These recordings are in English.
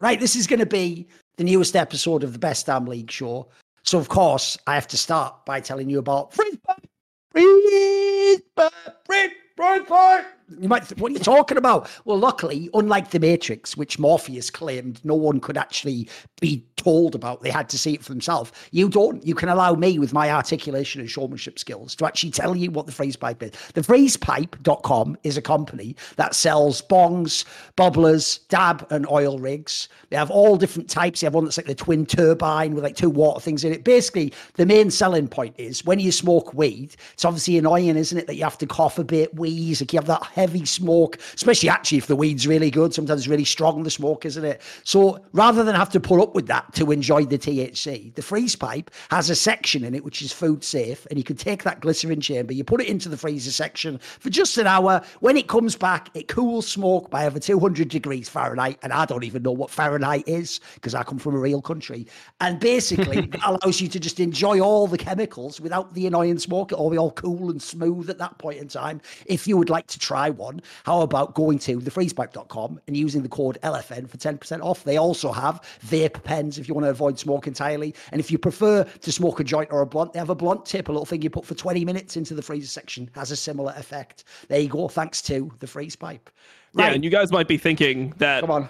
right, this is going to be the newest episode of the Best Damn League show. So, of course, I have to start by telling you about Freeze Pipe. Freeze Pipe. You might, what are you talking about? Well, luckily, unlike the Matrix, which Morpheus claimed no one could actually be told about, they had to see it for themselves. You don't. You can allow me, with my articulation and showmanship skills, to actually tell you what the freeze pipe is. The freezepipe.com is a company that sells bongs, bubblers, dab, and oil rigs. They have all different types. They have one that's like the twin turbine with like two water things in it. Basically, the main selling point is when you smoke weed, it's obviously annoying, isn't it, that you have to cough a bit, wheeze, like you have that heavy smoke, especially actually if the weed's really good. Sometimes it's really strong, the smoke, isn't it? So rather than have to put up with that to enjoy the THC, the freeze pipe has a section in it which is food safe. And you can take that glycerin chamber, you put it into the freezer section for just an hour. When it comes back, it cools smoke by over 200 degrees Fahrenheit. And I don't even know what Fahrenheit is because I come from a real country. And basically, it allows you to just enjoy all the chemicals without the annoying smoke. It'll be all cool and smooth at that point in time. If you would like to try one, how about going to thefreezepipe.com and using the code LFN for 10% off? They also have vape pens if you want to avoid smoke entirely. And if you prefer to smoke a joint or a blunt, they have a blunt tip, a little thing you put for 20 minutes into the freezer section, has a similar effect. There you go, thanks to the freeze pipe. Right. Yeah, and you guys might be thinking that Come on.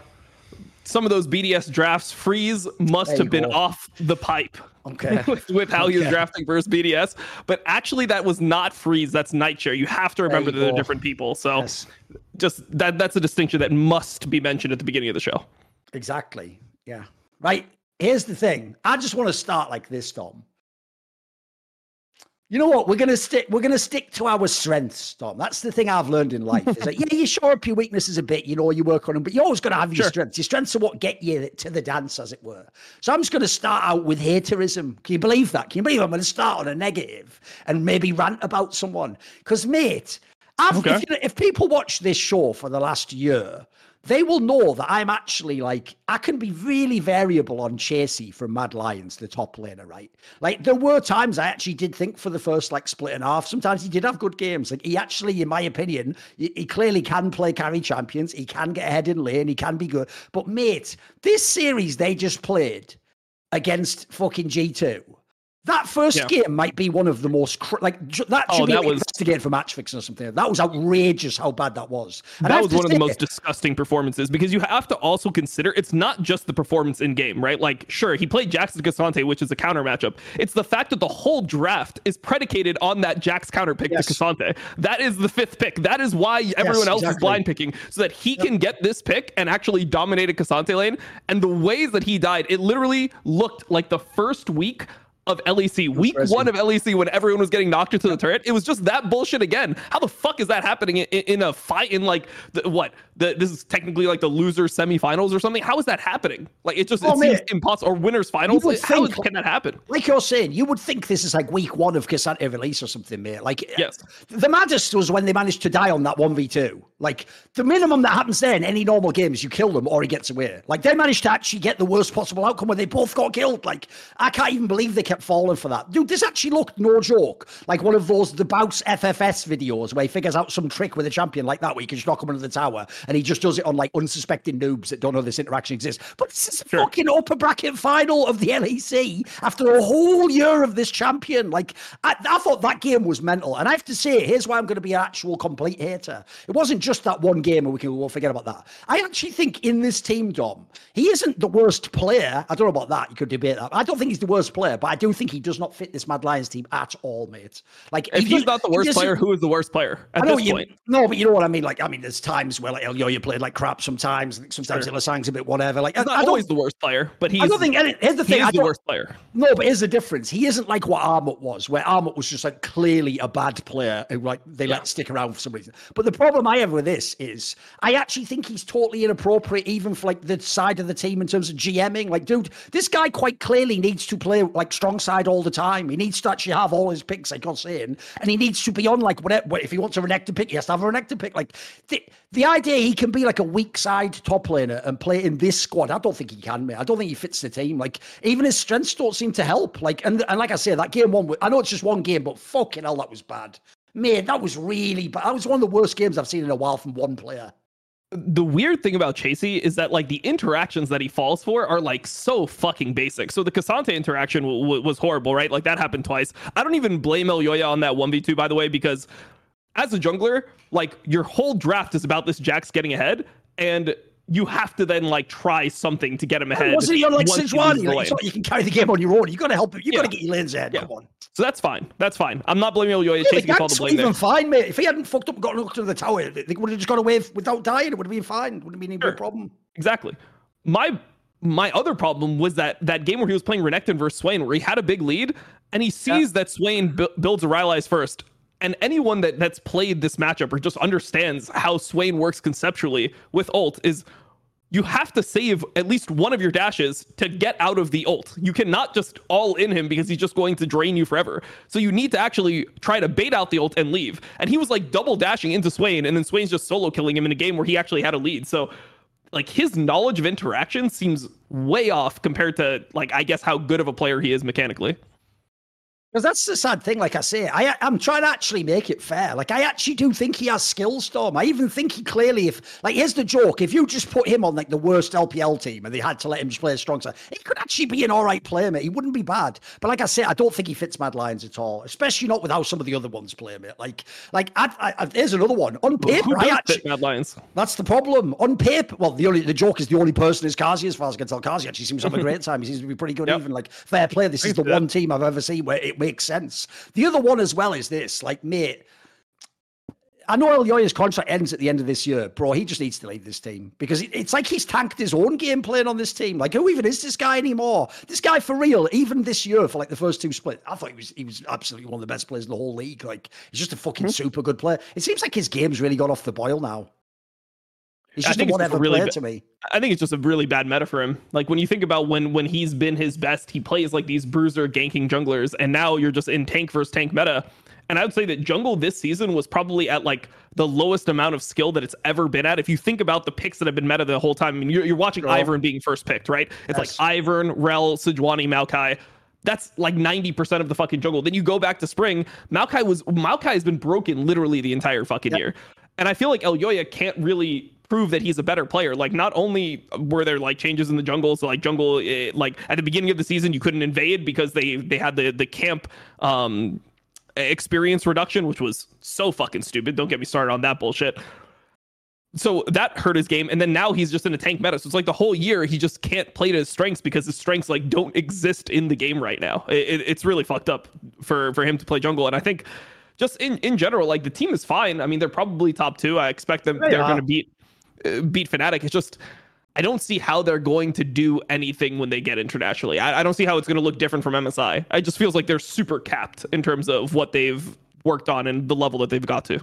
Some of those BDS drafts freeze must There have been go. off the pipe. Okay. with, with how he was drafting versus BDS, but actually that was not freeze. That's Nightshare. You have to remember that they're different people. So Yes. just that that's a distinction that must be mentioned at the beginning of the show. Exactly. Yeah. Right. Here's the thing. I just want to start like this, Tom. You know what? We're gonna stick. We're gonna stick to our strengths, Tom. That's the thing I've learned in life. Is that yeah, you shore up your weaknesses a bit. You know, you work on them, but you're always gonna have your Sure. strengths. Your strengths are what get you to the dance, as it were. So I'm just gonna start out with haterism. Can you believe that? Can you believe I'm gonna start on a negative and maybe rant about someone? Because, mate, I've, Okay. if, if people watch this show for the last year, they will know that I'm actually like I can be really variable on Chasy from Mad Lions, the top laner, right? Like there were times I actually did think for the first like split and half. Sometimes he did have good games. Like he actually, in my opinion, he, clearly can play carry champions. He can get ahead in lane. He can be good. But mate, this series they just played against fucking G two. That first Yeah. game might be one of the most cr- like ju- that oh, should Oh, be that was- investigated for match fixing or something. That was outrageous how bad that was. And that was one of the most disgusting performances because you have to also consider it's not just the performance in game, right? Like, sure, he played Jax K'Sante, which is a counter matchup. It's the fact that the whole draft is predicated on that Jax counter pick Yes. to K'Sante. That is the fifth pick. That is why everyone else is blind picking so that he can get this pick and actually dominate a K'Sante lane. And the ways that he died, it literally looked like the first week. Of LEC, week crazy. one of LEC, when everyone was getting knocked into the turret, it was just that bullshit again. How the fuck is that happening in, in a fight in like the, what? The, this is technically like the loser semifinals or something. How is that happening? Like it just Oh, it seems impossible. Or winners finals. Like, how think- is- can that happen? like you're saying, you would think this is like week one of K'Sante release or something, mate. Like, uh, Yes. the maddest was when they managed to die on that 1v2. Like, the minimum that happens there in any normal game is you kill them or he gets away. Like, they managed to actually get the worst possible outcome where they both got killed. Like, I can't even believe they kept falling for that. Dude, this actually looked no joke. Like one of those, the Bounce FFS videos where he figures out some trick with a champion like that, where you can just knock him under the tower and he just does it on like unsuspecting noobs that don't know this interaction exists. But this is a Sure. fucking upper bracket final of the LEC after a whole year of this champion. Like, I, I thought that game was mental. And I have to say, here's why I'm going to be an actual complete hater. It wasn't just that one game, and we can forget about that. I actually think in this team, Dom, he isn't the worst player. I don't know about that. You could debate that. I don't think he's the worst player, but I do think he does not fit this Mad Lions team at all, mate. Like, If he he's not the worst player, who is the worst player at I know this you point? no, but you know what I mean. Like, I mean, there's times where like oh, Elio, you played like crap sometimes. Sometimes Sure. Hylissang's a bit whatever. Like, I, He's I not don't, always the worst player, but he's I don't think. Here's the thing. is I the worst player. no, but here's the difference. He isn't like what Armut was, where Armut was just like clearly a bad player who like they let stick around for some reason. But the problem I have with this is I actually think he's totally inappropriate, even for like the side of the team in terms of GMing. Like, dude, this guy quite clearly needs to play like strong side all the time. He needs to actually have all his picks, you're saying, and he needs to be on like whatever. If he wants a Renekton pick, he has to have a Renekton pick. Like the, the idea he can be like a weak side top laner and play in this squad, I don't think he can, mate. I don't think he fits the team. Like even his strengths don't seem to help. Like and and like I say, that game one, I know it's just one game, but fucking hell, that was bad. Man, that was really bad. That was one of the worst games I've seen in a while from one player. The weird thing about Chasy is that like the interactions that he falls for are like so fucking basic. So the K'Sante interaction w- w- was horrible, right? Like that happened twice. I don't even blame Elyoya on that 1v2 by the way because as a jungler, like your whole draft is about this Jax getting ahead and you have to then like try something to get him ahead. Wasn't he on like Sejuani? Like, you can carry the game on your own. You got to help him. You yeah. got to get your lanes ahead. Yeah. Come on. So that's fine. That's fine. I'm not blaming Elyoya. Yeah, Chasy gets all the blame even there. fine, mate. If he hadn't fucked up and got knocked into the tower, they would have just got away without dying. It would have been fine. It wouldn't have been sure. a problem. Exactly. My my other problem was that that game where he was playing Renekton versus Swain, where he had a big lead, and he sees yeah. that Swain bu- builds a Rylai's first. And anyone that that's played this matchup or just understands how Swain works conceptually with ult is you have to save at least one of your dashes to get out of the ult. You cannot just all in him because he's just going to drain you forever. So you need to actually try to bait out the ult and leave. And he was like double dashing into Swain, and then Swain's just solo killing him in a game where he actually had a lead. So like his knowledge of interaction seems way off compared to like I guess how good of a player he is mechanically. Because that's the sad thing. Like I say, I, I'm trying to actually make it fair. Like I actually do think he has skill, Storm. I even think he clearly, if like here's the joke: if you just put him on like the worst LPL team and they had to let him just play a strong side, he could actually be an all right player, mate. He wouldn't be bad. But like I say, I don't think he fits Mad Lions at all, especially not with how some of the other ones play, mate. Like, like I, I, there's another one on paper. Who I actually, Mad Lions? That's the problem. On paper, well, the only the joke is the only person is Carzzy, as far as I can tell. Carzzy actually seems to have a great time. He seems to be pretty good. Yep. Even like fair play. This is the one team I've ever seen where it makes sense. The other one as well is this, like, mate. I know Elyoya's contract ends at the end of this year, bro. He just needs to leave this team because it's like he's tanked his own game playing on this team. Like, who even is this guy anymore? This guy for real, even this year for like the first two splits, I thought he was he was absolutely one of the best players in the whole league. Like, he's just a fucking mm-hmm. super good player. It seems like his game's really gone off the boil now. He's just a whatever really player ba- to me. I think it's just a really bad meta for him. Like when you think about when when he's been his best, he plays like these bruiser ganking junglers, and now you're just in tank versus tank meta. And I would say that jungle this season was probably at like the lowest amount of skill that it's ever been at. If you think about the picks that have been meta the whole time, I mean, you're, you're watching oh. Ivern being first picked, right? It's yes. like Ivern, Rell, Sejuani, Maokai. That's like 90% of the fucking jungle. Then you go back to spring. Maokai was Maokai has been broken literally the entire fucking yep. year. And I feel like Elyoya can't really prove that he's a better player. Like not only were there like changes in the jungle, so like jungle, it, eh, like at the beginning of the season you couldn't invade because they they had the the camp um experience reduction, which was so fucking stupid. Don't get me started on that bullshit. So that hurt his game, and then now he's just in a tank meta. So it's like the whole year he just can't play to his strengths because his strengths like don't exist in the game right now. It, it's really fucked up for for him to play jungle, and I think just in in general, like the team is fine. I mean, they're probably top two. I expect them they they're going to beat Uh, beat Fnatic. It's just I don't see how they're going to do anything when they get internationally. I, I don't see how it's going to look different from MSI. It just feels like they're super capped in terms of what they've worked on and the level that they've got to.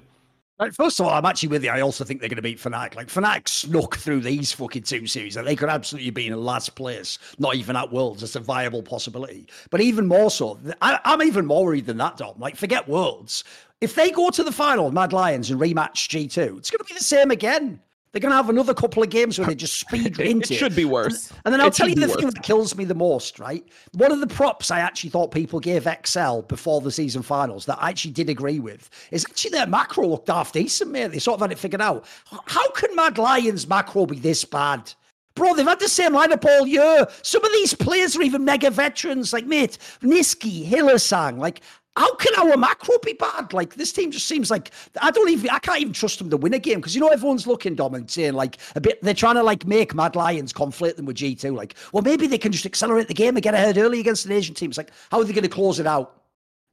First of all, I'm actually with you. I also think they're going to beat Fnatic. Like, Fnatic snuck through these fucking two series, and they could absolutely be in last place, not even at Worlds. It's a viable possibility. But even more so, I, am even more worried than that, Dom. Like, forget Worlds. If they go to the final, of Mad Lions, and rematch G2, it's going to be the same again. They're going to have another couple of games where they just speed into it. should be worse. And, and then I'll it tell you the thing that kills me the most, right? One of the props I actually thought people gave XL before the season finals that I actually did agree with is actually their macro looked half decent, mate. They sort of had it figured out. How can Mad Lions macro be this bad? Bro, they've had the same lineup all year. Some of these players are even mega veterans, like mate, Nisqy, Hylissang. Like, how can our macro be bad? Like this team just seems like I don't even I can't even trust them to win a game because you know everyone's looking Dom and saying like a bit they're trying to like make Mad Lions conflate them with G two. Like, well maybe they can just accelerate the game and get ahead early against an Asian team. It's like how are they going to close it out?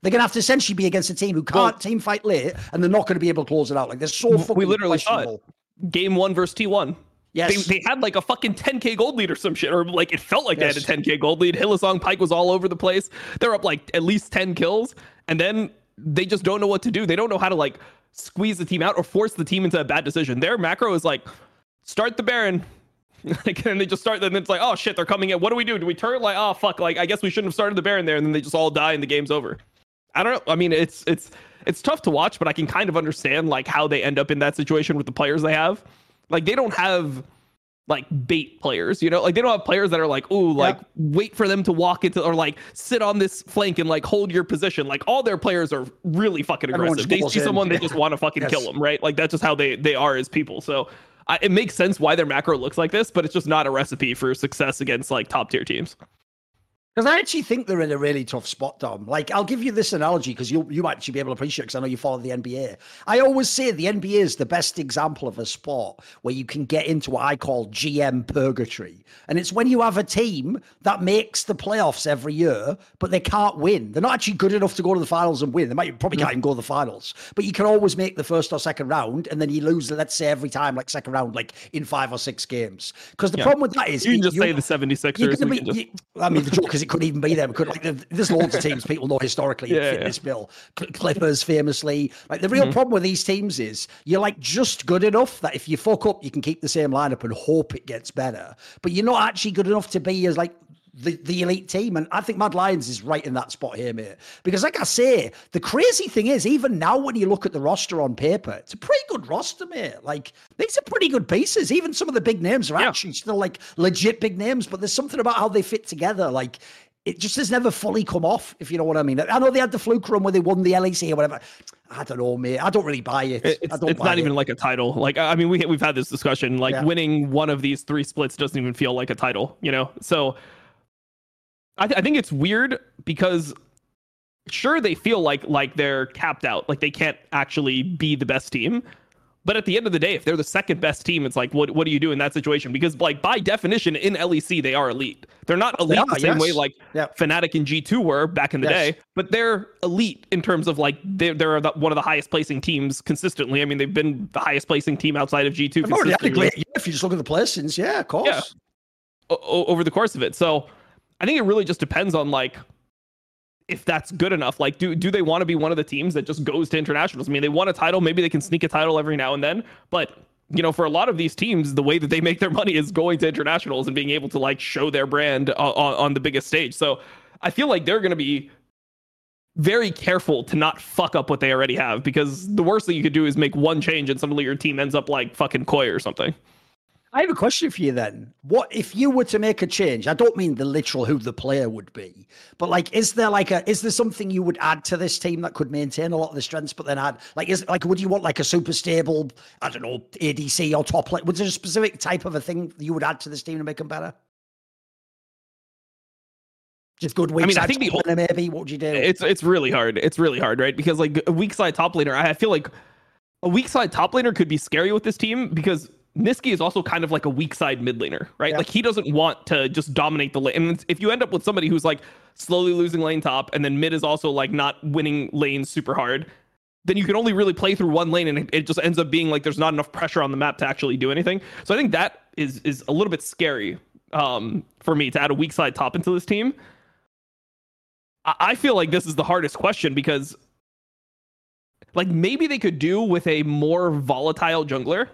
They're going to have to essentially be against a team who can't well, team fight late, and they're not going to be able to close it out. Like they're so fucking we literally saw it. Game one versus T one. Yes. They, they had like a fucking 10k gold lead or some shit, or like it felt like yes. they had a 10k gold lead. Hylissang Pyke was all over the place. They're up like at least 10 kills, and then they just don't know what to do. They don't know how to like squeeze the team out or force the team into a bad decision. Their macro is like start the Baron. like, and then they just start, and it's like, oh shit, they're coming in. What do we do? Do we turn? Like, oh fuck, like I guess we shouldn't have started the Baron there, and then they just all die and the game's over. I don't know. I mean, it's it's it's tough to watch, but I can kind of understand like how they end up in that situation with the players they have. Like they don't have like bait players, you know, like they don't have players that are like, ooh, like yeah. wait for them to walk into or like sit on this flank and like hold your position. Like all their players are really fucking aggressive. They see someone, they just want to fucking yes. kill them, right? Like that's just how they they are as people. So I, it makes sense why their macro looks like this, but it's just not a recipe for success against like top tier teams. Because I actually think they're in a really tough spot, Dom. Like, I'll give you this analogy because you you might actually be able to appreciate because I know you follow the NBA. I always say the NBA is the best example of a sport where you can get into what I call GM purgatory. And it's when you have a team that makes the playoffs every year, but they can't win. They're not actually good enough to go to the finals and win. They might probably can't mm. even go to the finals, but you can always make the first or second round, and then you lose, let's say, every time, like second round, like in five or six games. Because the Yeah. problem with that is You can just you- say the 76ers. you're gonna we be- just- you- I mean, the joke is couldn't even be them. Could like there's loads of teams people know historically Yeah, fit yeah. this bill. Clippers famously. Like the real Mhm. problem with these teams is you're like just good enough that if you fuck up, you can keep the same lineup and hope it gets better. But you're not actually good enough to be as like the, the elite team. And I think Mad Lions is right in that spot here, mate. Because like I say, the crazy thing is, even now when you look at the roster on paper, it's a pretty good roster, mate. Like these are pretty good pieces. Even some of the big names are Yeah. actually still like legit big names, but there's something about how they fit together. Like it just has never fully come off, if you know what I mean. I know they had the fluke run where they won the LEC or whatever. I don't know, mate. I don't really buy it. It's, don't it's buy not it. even like a title. Like I I mean, we we've had this discussion. Like Yeah. winning one of these three splits doesn't even feel like a title. You know, so I, th- I think it's weird because sure they feel like like they're capped out, like they can't actually be the best team. But at the end of the day, if they're the second best team, it's like, what what do you do in that situation? Because like by definition in LEC, they are elite. They're not elite are, the same way like Yeah. Fnatic and G2 were back in the Yes. day, but they're elite in terms of like they're, they're the, one of the highest placing teams consistently. I mean, they've been the highest placing team outside of G2 I've already consistently great. If you just look at the placings, yeah, of course. Yeah. o- over the course of it. So I think it really just depends on like if that's good enough. Like, do do they want to be one of the teams that just goes to internationals? I mean, they won a title, maybe they can sneak a title every now and then, but you know, for a lot of these teams, the way that they make their money is going to internationals and being able to like show their brand on, on, on the biggest stage. So I feel like they're going to be very careful to not fuck up what they already have because the worst thing you could do is make one change and suddenly your team ends up like fucking Koi or something. I have a question for you then. What if you were to make a change? I don't mean the literal who the player would be, but like, is there like a is there something you would add to this team that could maintain a lot of the strengths, but then add like is like would you want like a super stable, I don't know, ADC or top like was there a specific type of a thing you would add to this team to make them better? Just good weak I mean, I think the laner, maybe. What would you do? It's it's really hard. It's really hard, right? Because like a weak side top laner, I feel like a weak side top laner could be scary with this team because Nisqy is also kind of like a weak side mid laner, right? Yeah. Like he doesn't want to just dominate the lane. And if you end up with somebody who's like slowly losing lane top, and then mid is also like not winning lanes super hard, then you can only really play through one lane, and it, it just ends up being like there's not enough pressure on the map to actually do anything. So I think that is is a little bit scary um, for me to add a weak side top into this team. I I feel like this is the hardest question because like maybe they could do with a more volatile jungler.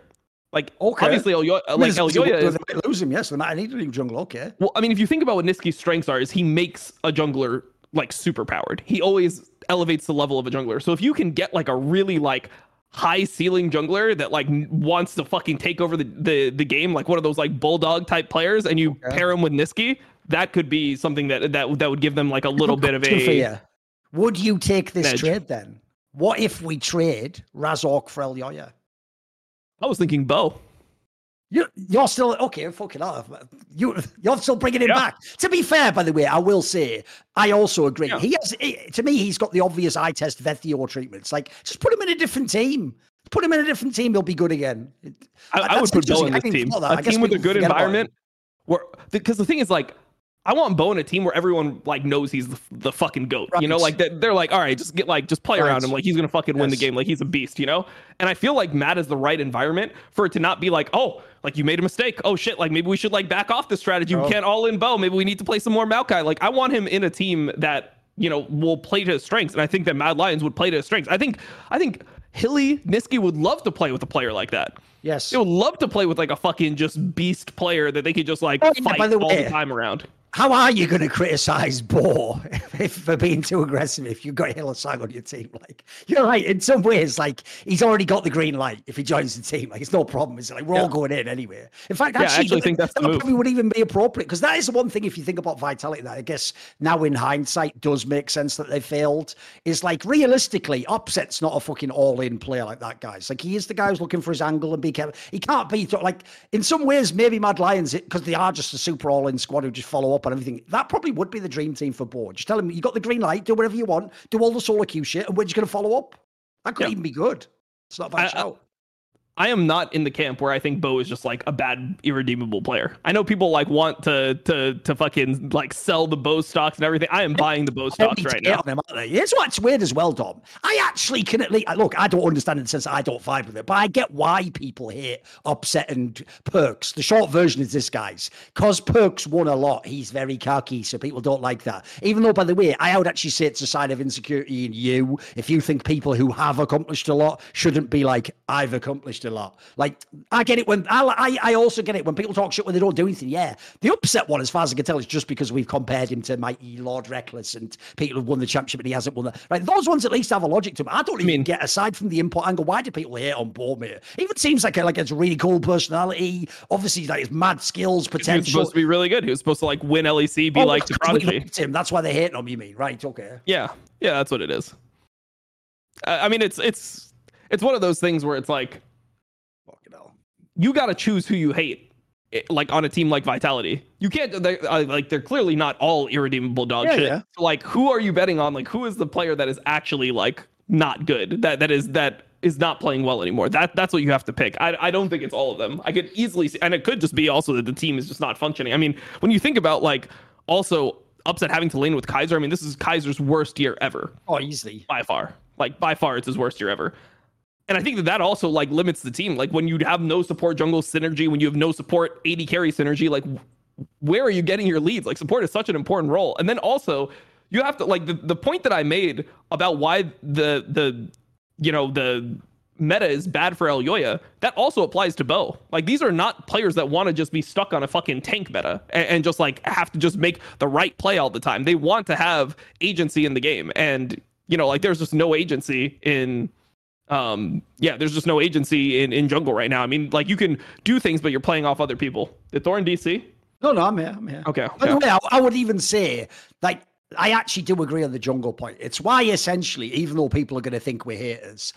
Like Okay. obviously Elyo- I mean, like it's- it's a- is they might lose him, yes. They might need a new jungle, okay. well, I mean, if you think about what Nisqy's strengths are, is he makes a jungler like super powered. He always elevates the level of a jungler. So if you can get like a really like high ceiling jungler that like wants to fucking take over the the, the game, like one of those like bulldog type players, and you Okay. pair him with Niski, that could be something that that that would give them like a little bit of a. Would you take this edge. trade then? What if we trade Razork for Elyoya? I was thinking Bo. You, you're still okay. Fucking off. You, you're still bringing him Yeah. back. To be fair, by the way, I will say I also agree. Yeah. He has, he- to me, he's got the obvious eye test Vetheo treatments. Like, just put him in a different team. Put him in a different team. He'll be good again. I, I would put Bo in I this team. thought that. I A team with a good forget about him. environment. Where because the thing is like. I want Bo in a team where everyone like knows he's the, the fucking goat. You know, like that they're like, all right, just get like just play Right. around him. Like he's gonna fucking win the game. Like he's a beast, you know? And I feel like Matt is the right environment for it to not be like, oh, like you made a mistake. Oh shit, like maybe we should like back off the strategy. Oh. We can't all in Bo. Maybe we need to play some more Maokai. Like I want him in a team that, you know, will play to his strengths. And I think that Mad Lions would play to his strengths. I think I think Hilly Nisqy would love to play with a player like that. Yes. They would love to play with like a fucking just beast player that they could just like Oh, fight the all way, the time around. How are you going to criticize Bo for being too aggressive if you've got Hylissang on your team? Like, you're right. In some ways, like he's already got the green light if he joins the team. Like, it's no problem. It's like we're yeah. all going in anyway. In fact, yeah, actually, I actually think that's that probably would even be appropriate because that is the one thing. If you think about vitality, that I guess now in hindsight does make sense that they failed. Is like realistically, Upset's not a fucking all-in player like that, guys. Like he is the guy who's looking for his angle and be careful. He can't be like in some ways maybe Mad Lions because they are just a super all-in squad who just follow up on everything. That probably would be the dream team for board. Just tell him you got the green light, do whatever you want, do all the solo queue shit, and we're just going to follow up. That could yeah. even be good. It's not a bad I, shout. I am not in the camp where I think Bo is just like a bad irredeemable player. I know people like want to to to fucking like sell the Bo stocks and everything. I am buying the Bo stocks right now. Them, Here's what's weird as well, Dom. I actually can at least look. I don't understand in the sense I don't vibe with it, but I get why people hate upset and Perkz. The short version is this, guys, because Perkz won a lot. He's very cocky, so people don't like that. Even though, by the way, I would actually say it's a sign of insecurity in you if you think people who have accomplished a lot shouldn't be like I've accomplished a lot. Like I get it when I, I, also get it when people talk shit when they don't do anything. Yeah, the upset one, as far as I can tell, is just because we've compared him to Mighty Lord Rekkles and people who've won the championship and he hasn't won that. Right, those ones at least have a logic to them. I don't even I mean, get aside from the import angle. Why do people hate on Boromir? Even seems like a, like it's a really cool personality. Obviously, like his mad skills, potential. He was supposed to be really good. He was supposed to like win LEC, be oh, like the prodigy. Him. That's why they hate him. You mean right? Okay. Yeah, yeah, that's what it is. I mean, it's it's it's one of those things where it's like you got to choose who you hate eh, like on a team like Vitality. You can't they're, uh, like they're clearly not all irredeemable dog yeah, shit. Yeah. So, like who are you betting on? Like who is the player that is actually like not good? That that is that is not playing well anymore. That that's what you have to pick. I I don't think it's all of them. I could easily see, and it could just be also that the team is just not functioning. I mean, when you think about like also upset having to lane with Kaiser, I mean, this is Kaiser's worst year ever. Oh, easily. By far. Like by far it's his worst year ever and I think that that also like limits the team. Like when you have no support jungle synergy, when you have no support AD carry synergy, like where are you getting your leads? Like support is such an important role. And then also you have to like the, the point that I made about why the the you know the meta is bad for Elyoya, that also applies to Bo. Like these are not players that want to just be stuck on a fucking tank meta and, and, just like have to just make the right play all the time. They want to have agency in the game. And you know, like there's just no agency in um yeah there's just no agency in in jungle right now i mean like you can do things but you're playing off other people did Thorin dc no no i'm here i'm here okay, okay. by the way I, I would even say like I actually do agree on the jungle point. It's why, essentially, even though people are going to think we're haters,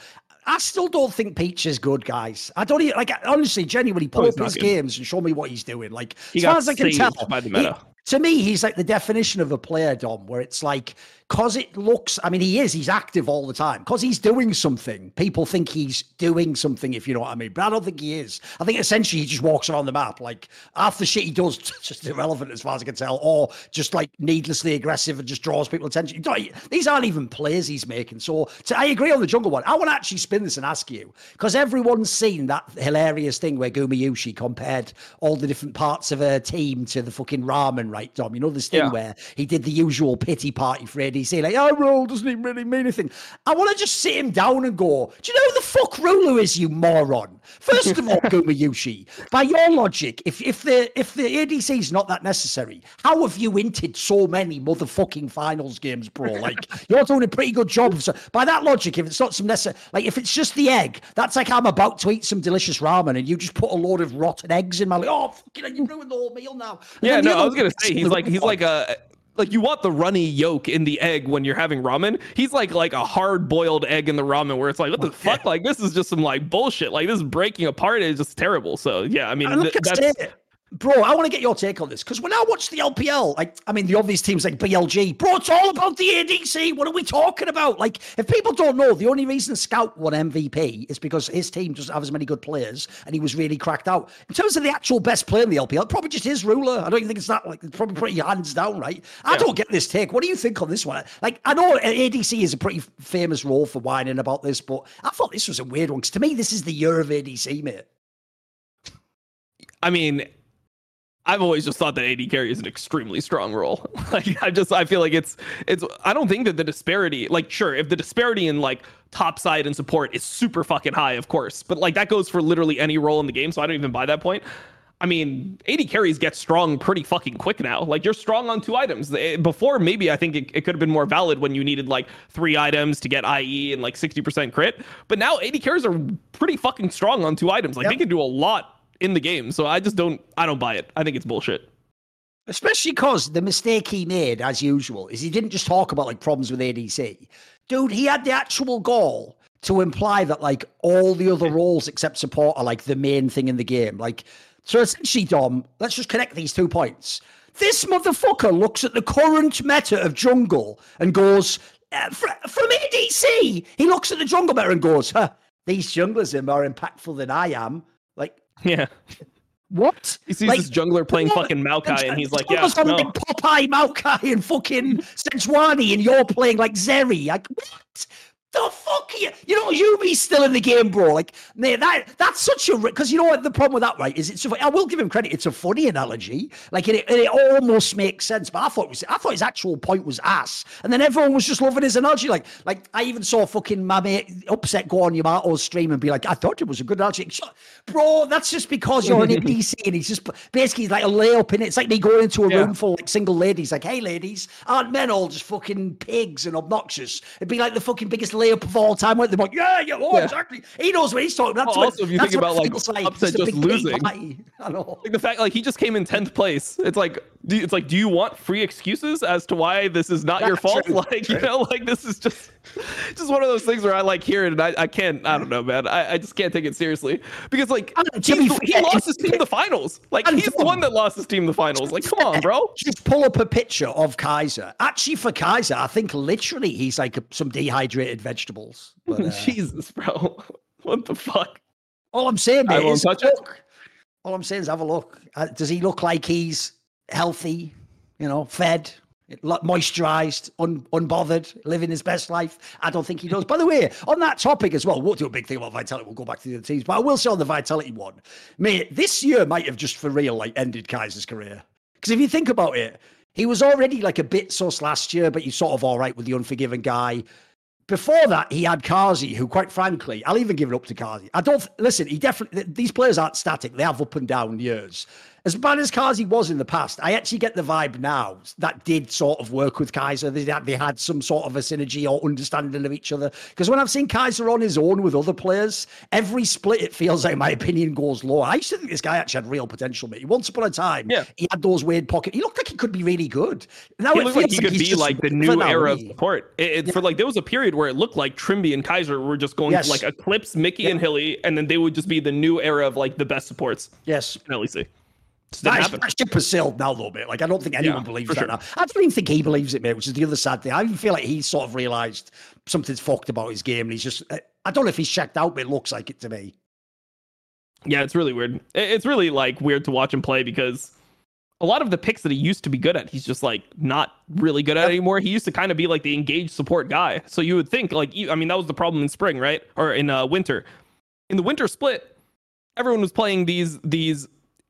I still don't think Peach is good, guys. I don't even, like honestly, genuinely pull up his games and show me what he's doing. Like he as far as I can tell, by the meta. He, to me, he's like the definition of a player, Dom, where it's like because it looks, I mean, he is, he's active all the time. Because he's doing something, people think he's doing something, if you know what I mean. But I don't think he is. I think essentially he just walks around the map. Like half the shit he does, just irrelevant as far as I can tell, or just like needlessly aggressive and just draws people attention. These aren't even plays he's making. So to, I agree on the jungle one. I want to actually spin this and ask you, because everyone's seen that hilarious thing where Gumayusi compared all the different parts of her team to the fucking ramen, right, Dom? You know, this thing yeah. where he did the usual pity party for AD DC, like, oh, our role doesn't even really mean anything. I want to just sit him down and go, do you know who the fuck Ruler is, you moron? First of all, Gumayusi, by your logic, if, if the if the ADC is not that necessary, how have you inted so many motherfucking finals games, bro? Like, you're doing a pretty good job. Of, so, by that logic, if it's not some necessary, like, if it's just the egg, that's like I'm about to eat some delicious ramen and you just put a load of rotten eggs in my, like, oh, fucking, you ruined the whole meal now. And yeah, no, I was going to say, he's like, he's like a, like you want the runny yolk in the egg when you're having ramen. He's like like a hard boiled egg in the ramen where it's like what the fuck? Like this is just some like bullshit. Like this is breaking apart. It's just terrible. So yeah, I mean th- that's. Bro, I want to get your take on this because when I watch the LPL, like, I mean, the obvious teams like BLG, bro, it's all about the ADC. What are we talking about? Like, if people don't know, the only reason Scout won MVP is because his team doesn't have as many good players and he was really cracked out. In terms of the actual best player in the LPL, probably just his ruler. I don't even think it's that, like, it's probably pretty hands down, right? I don't get this take. What do you think on this one? Like, I know uh, ADC is a pretty famous role for whining about this, but I thought this was a weird one because to me, this is the year of ADC, mate. I mean, I've always just thought that AD carry is an extremely strong role. like I just I feel like it's it's I don't think that the disparity like sure if the disparity in like top side and support is super fucking high of course but like that goes for literally any role in the game so I don't even buy that point. I mean, AD carries get strong pretty fucking quick now. Like you're strong on two items. Eh, before, maybe I think it, it could have been more valid when you needed like three items to get IE and like 60% crit. But now AD carries are pretty fucking strong on two items. Like yep. they can do a lot in the game. So I just don't, I don't buy it. I think it's bullshit. Especially because the mistake he made, as usual, is he didn't just talk about like problems with ADC. Dude, he had the actual goal to imply that like all the other roles except support are like the main thing in the game. Like so essentially, Dom, let's just connect these two points. This motherfucker looks at the current meta of jungle and goes, uh, from ADC, he looks at the jungle meta and goes, huh, these junglers are more impactful than I am. Like, yeah. What? He sees like, this jungler playing what? fucking Maokai, and he's like, "Yeah, no. like Popeye Maokai and fucking Sejuani, and you're playing like Zeri. Like what? The fuck you? You know, you be still in the game, bro. Like, man, that that's such a because you know what the problem with that, right? Is it's I will give him credit. It's a funny analogy. Like, it, it almost makes sense. But I thought was I thought his actual point was ass, and then everyone was just loving his analogy. Like, like I even saw fucking my mate upset go on Yamato's stream and be like, I thought it was a good analogy, bro. That's just because you're an DC and he's just basically like a layup in it. It's like me going into a yeah. room full of like single ladies. Like, hey, ladies, aren't men all just fucking pigs and obnoxious? It'd be like the fucking biggest layup of all time. They're like, yeah, yeah, oh, yeah. exactly. He knows what he's talking about. Oh, well, also, if you think about like upset just losing, I know. Like the fact, like he just came in tenth place. It's like, do, it's like, do you want free excuses as to why this is not That's your fault? True. Like, true. you know, like this is just, just one of those things where I like hear it and I, I can't, I don't know, man. I, I just can't take it seriously because like he, he lost his team the finals. Like he's the one that lost his team the finals. Like, come on, bro. Just pull up a picture of Kaiser. Actually, for Kaiser, I think literally he's like some dehydrated vegetables. But, uh, Jesus, bro. What the fuck? All I'm saying, mate, I won't touch look. it. All I'm saying is have a look. Uh, does he look like he's healthy? You know, fed, moisturized, un, unbothered, living his best life? I don't think he does. By the way, on that topic as well, we'll do a big thing about vitality. We'll go back to the other teams, but I will say on the vitality one, mate, this year might have just for real like ended Kaiser's career. Because if you think about it, he was already like a bit sus last year, but he's sort of all right with the unforgiven guy. Before that, he had Carzzy, who, quite frankly, I'll even give it up to Carzzy. I don't listen. He definitely these players aren't static; they have up and down years as bad as Carzzy was in the past, I actually get the vibe now that did sort of work with Kaiser. They had, they had some sort of a synergy or understanding of each other. Because when I've seen Kaiser on his own with other players, every split, it feels like my opinion goes lower. I used to think this guy actually had real potential, mate. Once upon a time, yeah. he had those weird pockets. He looked like he could be really good. Now he it feels like he like could be like the new era of support. It, it, yeah. For like, there was a period where it looked like Trymbi and Kaiser were just going yes. to like eclipse Mickey yeah. and Hilly, and then they would just be the new era of like the best supports. Yes. In LEC. That, that ship has sailed now, though, mate. Like, I don't think anyone yeah, believes that sure. now. I don't even think he believes it, mate, which is the other sad thing. I even feel like he's sort of realised something's fucked about his game. And he's just, I don't know if he's checked out, but it looks like it to me. Yeah, it's really weird. It's really, like, weird to watch him play because a lot of the picks that he used to be good at, he's just, like, not really good at yep. anymore. He used to kind of be, like, the engaged support guy. So you would think, like, I mean, that was the problem in spring, right? Or in uh, winter. In the winter split, everyone was playing these these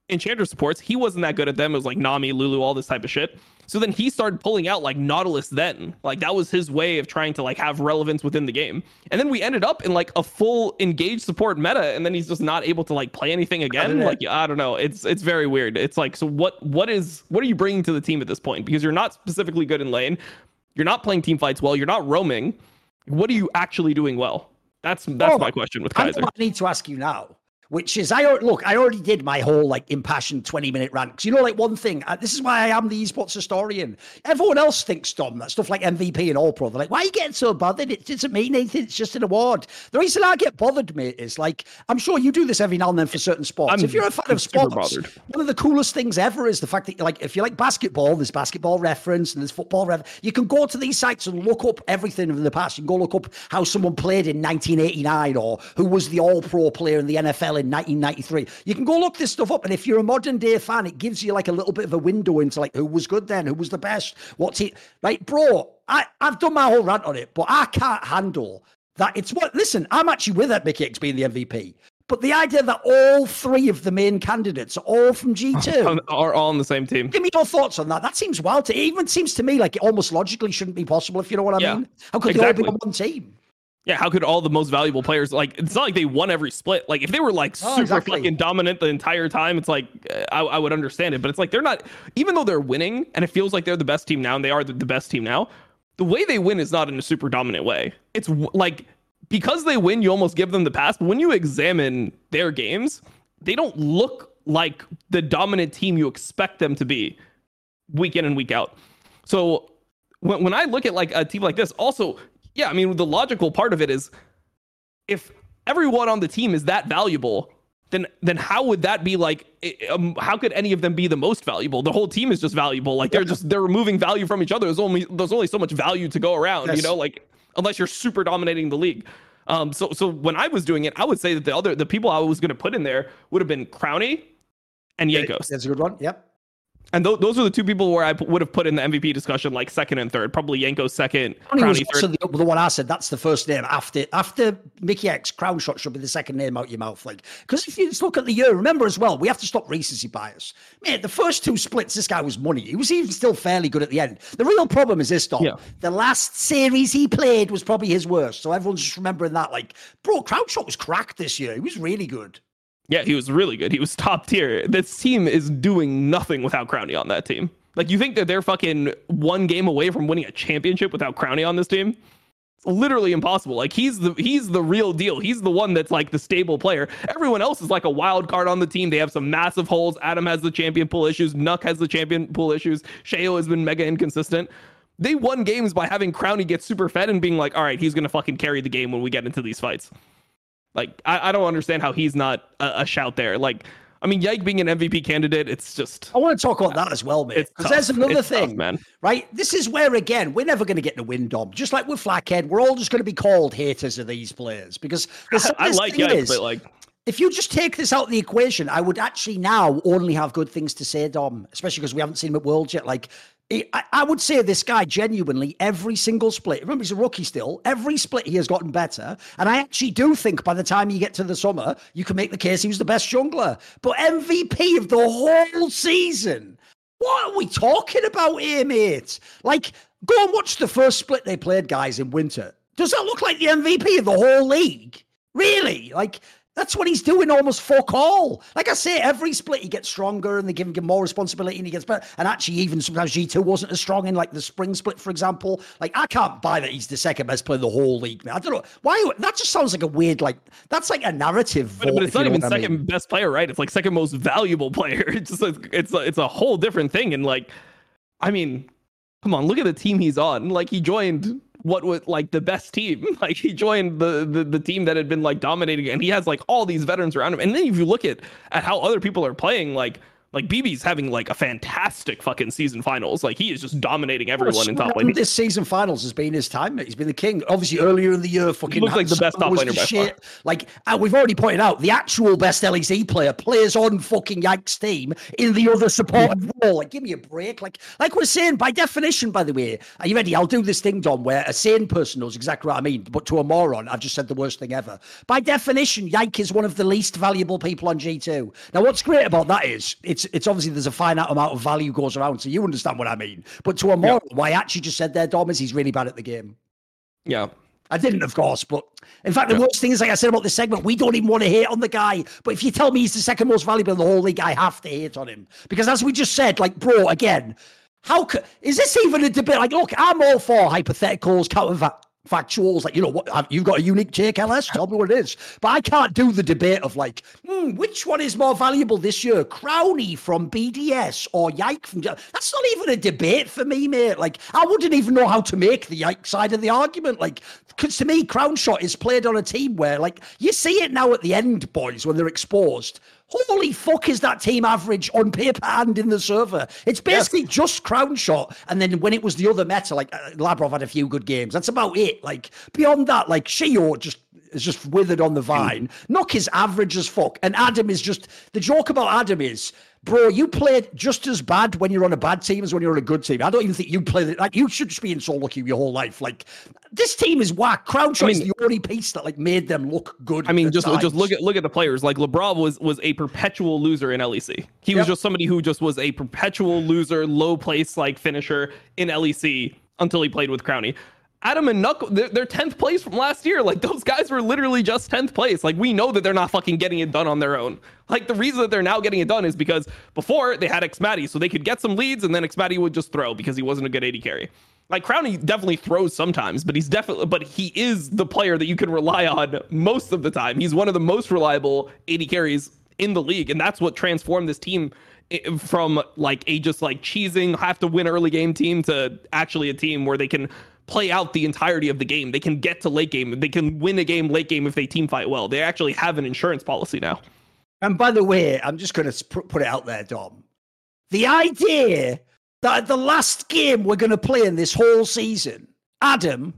Enchanter supports, he wasn't that good at them. It was like Nami, Lulu, all this type of shit. So then he started pulling out like Nautilus then. Like that was his way of trying to like have relevance within the game. And then we ended up in like a full engaged support meta and then he's just not able to like play anything again. Like I don't know. It's it's very weird. It's like so what what is what are you bringing to the team at this point? Because you're not specifically good in lane. You're not playing team fights well. You're not roaming. What are you actually doing well? That's that's oh, my question with Kaiser. I need to ask you now which is I look, I already did my whole like impassioned 20 minute rant. Because you know, like one thing, uh, this is why I am the esports historian. Everyone else thinks, Dom, that stuff like MVP and All Pro. They're like, why are you getting so bothered? It doesn't mean anything. It's just an award. The reason I get bothered, mate, is like, I'm sure you do this every now and then for certain sports. I'm, if you're a fan I'm of sports, one of the coolest things ever is the fact that, like, if you like basketball, there's basketball reference and there's football reference. You can go to these sites and look up everything in the past. You can go look up how someone played in 1989 or who was the All Pro player in the NFL in 1993 you can go look this stuff up, and if you're a modern day fan, it gives you like a little bit of a window into like who was good then, who was the best, what's it like, bro? I I've done my whole rant on it, but I can't handle that. It's what. Listen, I'm actually with that Mikyx being the MVP. But the idea that all three of the main candidates are all from G2 are all on the same team. Give me your thoughts on that. That seems wild. To, it even seems to me like it almost logically shouldn't be possible, if you know what I yeah, mean. How could exactly. they all be on one team? Yeah, how could all the most valuable players like? It's not like they won every split. Like if they were like Oh, super exactly. fucking dominant the entire time, it's like uh, I, I would understand it. But it's like they're not. Even though they're winning, and it feels like they're the best team now, and they are the, the best team now. The way they win is not in a super dominant way. It's like because they win, you almost give them the pass. But when you examine their games, they don't look like the dominant team you expect them to be week in and week out. So when, when I look at like a team like this, also, yeah, I mean, the logical part of it is if everyone on the team is that valuable, then then how would that be like? Um, how could any of them be the most valuable? The whole team is just valuable. Like they're just they're removing value from each other. There's only there's only so much value to go around. You know, like unless you're super dominating the league. Um, so so when I was doing it, I would say that the other the people I was going to put in there would have been Crownie and Yankos. That's a good one. Yep. And th- those are the two people where I p- would have put in the MVP discussion, like second and third. Probably Yanko second, Crownie was also third. the, the one I said. That's the first name after after Mikyx. Crown shot should be the second name out your mouth, like because if you just look at the year, remember as well, we have to stop recency bias. Mate, the first two splits, this guy was money. He was even still fairly good at the end. The real problem is this, Dom. Yeah. The last series he played was probably his worst. So everyone's just remembering that. Like, bro, Crownshot was cracked this year. He was really good. Yeah, he was really good. He was top tier. This team is doing nothing without Crownie on that team. Like, you think that they're fucking one game away from winning a championship without Crownie on this team? It's literally impossible. Like he's the he's the real deal. He's the one that's like the stable player. Everyone else is like a wild card on the team. They have some massive holes. Adam has the champion pool issues. Nuc has the champion pool issues. Sheo has been mega inconsistent. They won games by having Crownie get super fed and being like, all right, he's gonna fucking carry the game when we get into these fights. Like I, I don't understand how he's not a, a shout there. Like I mean, Yike being an MVP candidate, it's just I want to talk about that as well, mate. Because there's another It's tough, thing, man. right? This is where again we're never going to get the win, Dom. Just like with Flackhead, we're all just going to be called haters of these players because the I like Yike, is, but like if you just take this out of the equation, I would actually now only have good things to say, Dom, especially because we haven't seen him at Worlds yet. Like, I, would say this guy genuinely, every single split, remember he's a rookie still, every split he has gotten better. And I actually do think by the time you get to the summer, you can make the case he was the best jungler. But MVP of the whole season, what are we talking about here, mate? Like, go and watch the first split they played, guys, in winter. Does that look like the MVP of the whole league? Really? Like, that's what he's doing almost fuck all. Like I say, every split he gets stronger and they give him more responsibility and he gets better. And actually, even sometimes G2 wasn't as strong in like the spring split, for example. Like, I can't buy that he's the second best player in the whole league. Man. I don't know. Why? That just sounds like a weird, like, that's like a narrative. But, vote, but it's not even what I mean. second best player, right? It's like second most valuable player. It's just like, it's a, it's a whole different thing. And like, I mean, come on, look at the team he's on. Like he joined what was like the best team. Like he joined the, the the team that had been like dominating, and he has like all these veterans around him. And then if you look at at how other people are playing, like. Like BB's having like a fantastic fucking season finals. Like he is just dominating everyone in top lane. This season finals has been his time. mate. He's been the king. Obviously, earlier in the year, fucking looks like the best top laner by far. shit. Like uh, we've already pointed out, the actual best LEC player plays on fucking Yike's team in the other supportive role. Like, give me a break. Like, like we're saying by definition. By the way, are you ready? I'll do this thing, Dom, where a sane person knows exactly what I mean, but to a moron, I've just said the worst thing ever. By definition, Yike is one of the least valuable people on G2. Now, what's great about that is it's it's obviously there's a finite amount of value goes around, so you understand what I mean. But to a moron, why I actually just said there, Dom, is he's really bad at the game. Yeah. I didn't, of course, but in fact, the worst thing is, like I said about this segment, we don't even want to hate on the guy. But if you tell me he's the second most valuable in the whole league, I have to hate on him because, as we just said, like, bro, again, how could is this even a debate? Like, look, I'm all for hypotheticals, counterfactuals. Like, you know, what you've got a unique take, LS. Tell me what it is. But I can't do the debate of like, hmm, which one is more valuable this year, Crowley from BDS or Yike from? That's not even a debate for me, mate. Like, I wouldn't even know how to make the Yike side of the argument. Like, because to me, Crownshot is played on a team where, like, you see it now at the end, boys, when they're exposed. Holy fuck, is that team average on paper and in the server? It's basically just Crownshot. And then when it was the other meta, like uh, Labrov had a few good games. That's about it. Like, beyond that, like, Sheo just is just withered on the vine. Nuc is average as fuck. And Adam is just the joke about Adam is, bro, you played just as bad when you're on a bad team as when you're on a good team. I don't even think you played it like you should just be in so lucky your whole life. Like this team is whack. Crownshot is mean- the only piece that like made them look good. I mean, just just look at look at the players. Like LeBron was was a perpetual loser in LEC. He was just somebody who just was a perpetual loser, low place like finisher in LEC until he played with Crownie. Adam and Knuckle, they're, they're 10th place from last year. Like those guys were literally just 10th place. Like we know that they're not fucking getting it done on their own. Like the reason that they're now getting it done is because before they had Xmatty, so they could get some leads and then Xmatty would just throw because he wasn't a good AD carry. Like Crownie definitely throws sometimes, but he's definitely, but he is the player that you can rely on most of the time. He's one of the most reliable AD carries in the league, and that's what transformed this team eh, from like a just like cheesing, have to win early game team to actually a team where they can play out the entirety of the game. They can get to late game. They can win a game late game if they team fight well. They actually have an insurance policy now. And by the way, I'm just going to put it out there, Dom. The idea that the last game we're going to play in this whole season, Adam,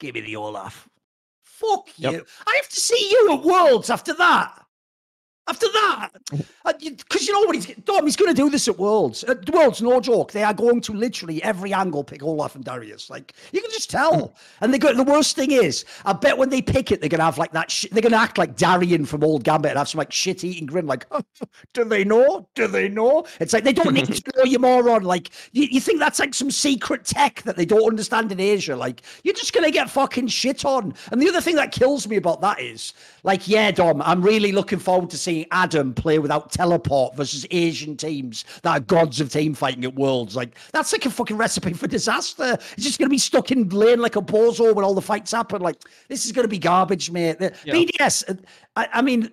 give me the Olaf. Fuck you. Yep. I have to see you at Worlds after that. After that, because uh, you know what he's Dom, he's going to do this at Worlds. At Worlds, no joke. They are going to literally every angle pick Olaf and Darius. Like you can just tell. Hmm. and they go. The worst thing is, I bet when they pick it, they're going to have like that. Sh- they're going to act like Darien from Old Gambit and have some like shit eating grin. Like, oh, do they know? Do they know? It's like they don't need to know you moron. Like you, you think that's like some secret tech that they don't understand in Asia. Like you're just going to get fucking shit on. And the other thing that kills me about that is, like, yeah, Dom, I'm really looking forward to seeing seeing Adam play without teleport versus Asian teams that are gods of team fighting at Worlds. Like that's like a fucking recipe for disaster. It's just gonna be stuck in lane like a bozo when all the fights happen. Like this is gonna be garbage, mate. The, yeah. BDS. I, I mean.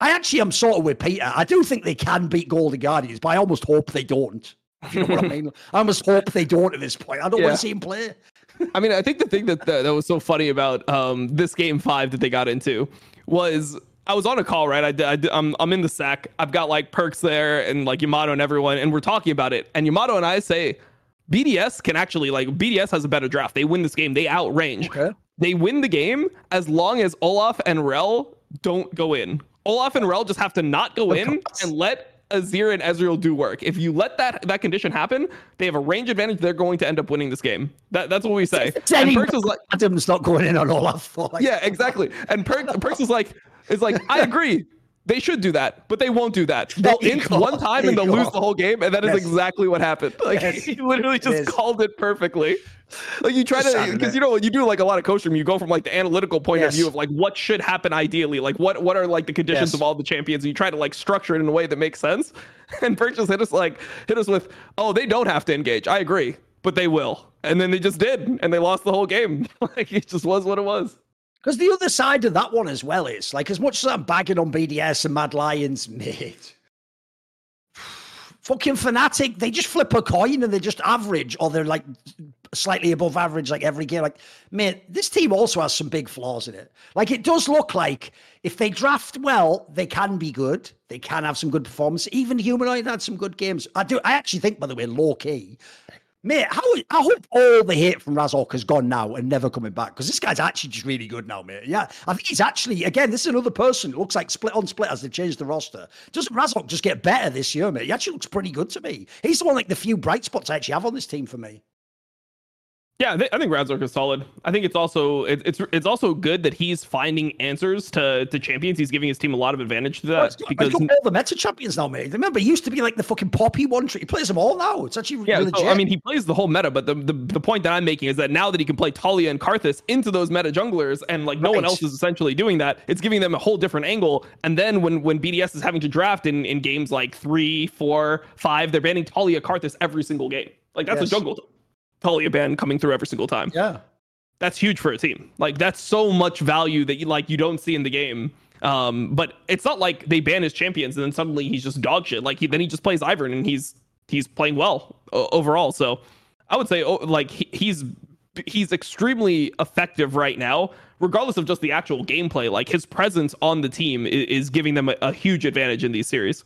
I actually am sort of with Peter. I do think they can beat Golden Guardians, but I almost hope they don't. You know what I mean? I almost hope they don't at this point. I don't yeah. want to see him play. I mean, I think the thing that, that, that was so funny about um, this game five that they got into was I was on a call, right? I, I, I'm, I'm in the SAC. I've got like Perkz there and like Yamato and everyone, and we're talking about it. And Yamato and I say, BDS can actually like BDS has a better draft. They win this game. They outrange. Okay. They win the game as long as Olaf and Rell don't go in. Olaf and Rell just have to not go in and let Azir and Ezreal do work. If you let that that condition happen, they have a range advantage. They're going to end up winning this game. That, that's what we say. And Perkz is like, Adam's not going in on Olaf. Like, yeah, exactly. And Perk, Perkz is like, it's like I agree. They should do that, but they won't do that. They'll int one time and they'll lose the whole game, and that is yes. exactly what happened. Like yes. he literally just called it perfectly. Like you try to, because you know you do like a lot of coaching. You go from like the analytical point yes. of view of like what should happen ideally, like what what are like the conditions of all the champions, and you try to like structure it in a way that makes sense. And Perk just hit us like hit us with, oh, they don't have to engage. I agree, but they will, and then they just did, and they lost the whole game. like it just was what it was. Because the other side of that one as well is like as much as I'm bagging on BDS and Mad Lions, mate. Fucking Fnatic, they just flip a coin and they're just average, or they're like slightly above average like every game. Like, mate, this team also has some big flaws in it. Like, it does look like if they draft well, they can be good. They can have some good performance. Even Humanoid had some good games. I do. I actually think, by the way, low key, Mate, how, I hope all the hate from Razork has gone now and never coming back because this guy's actually just really good now, mate. Yeah, I think he's actually, again, this is another person. It looks like split on split as they've changed the roster. Doesn't Razork just get better this year, mate? He actually looks pretty good to me. He's the one, like, the few bright spots I actually have on this team for me. Yeah, I think Razork is solid. I think it's also it, it's it's also good that he's finding answers to to champions. He's giving his team a lot of advantage to that because all the meta champions now, mate. Remember, he used to be like the fucking poppy one. Tree. He plays them all now. It's actually yeah. Legit. So, I mean, he plays the whole meta, but the, the the point that I'm making is that now that he can play Taliyah and Karthus into those meta junglers, and like no right. one else is essentially doing that, it's giving them a whole different angle. And then when when BDS is having to draft in in games like three, four, five, they're banning Taliyah Karthus every single game. Like that's yes. a jungle. Taliban coming through every single time. Yeah. That's huge for a team. Like that's so much value that you like you don't see in the game. Um, but it's not like they ban his champions and then suddenly he's just dog shit. Like he, then he just plays Ivern and he's he's playing well o- overall. So I would say oh, like he, he's he's extremely effective right now, regardless of just the actual gameplay. Like his presence on the team is, is giving them a, a huge advantage in these series.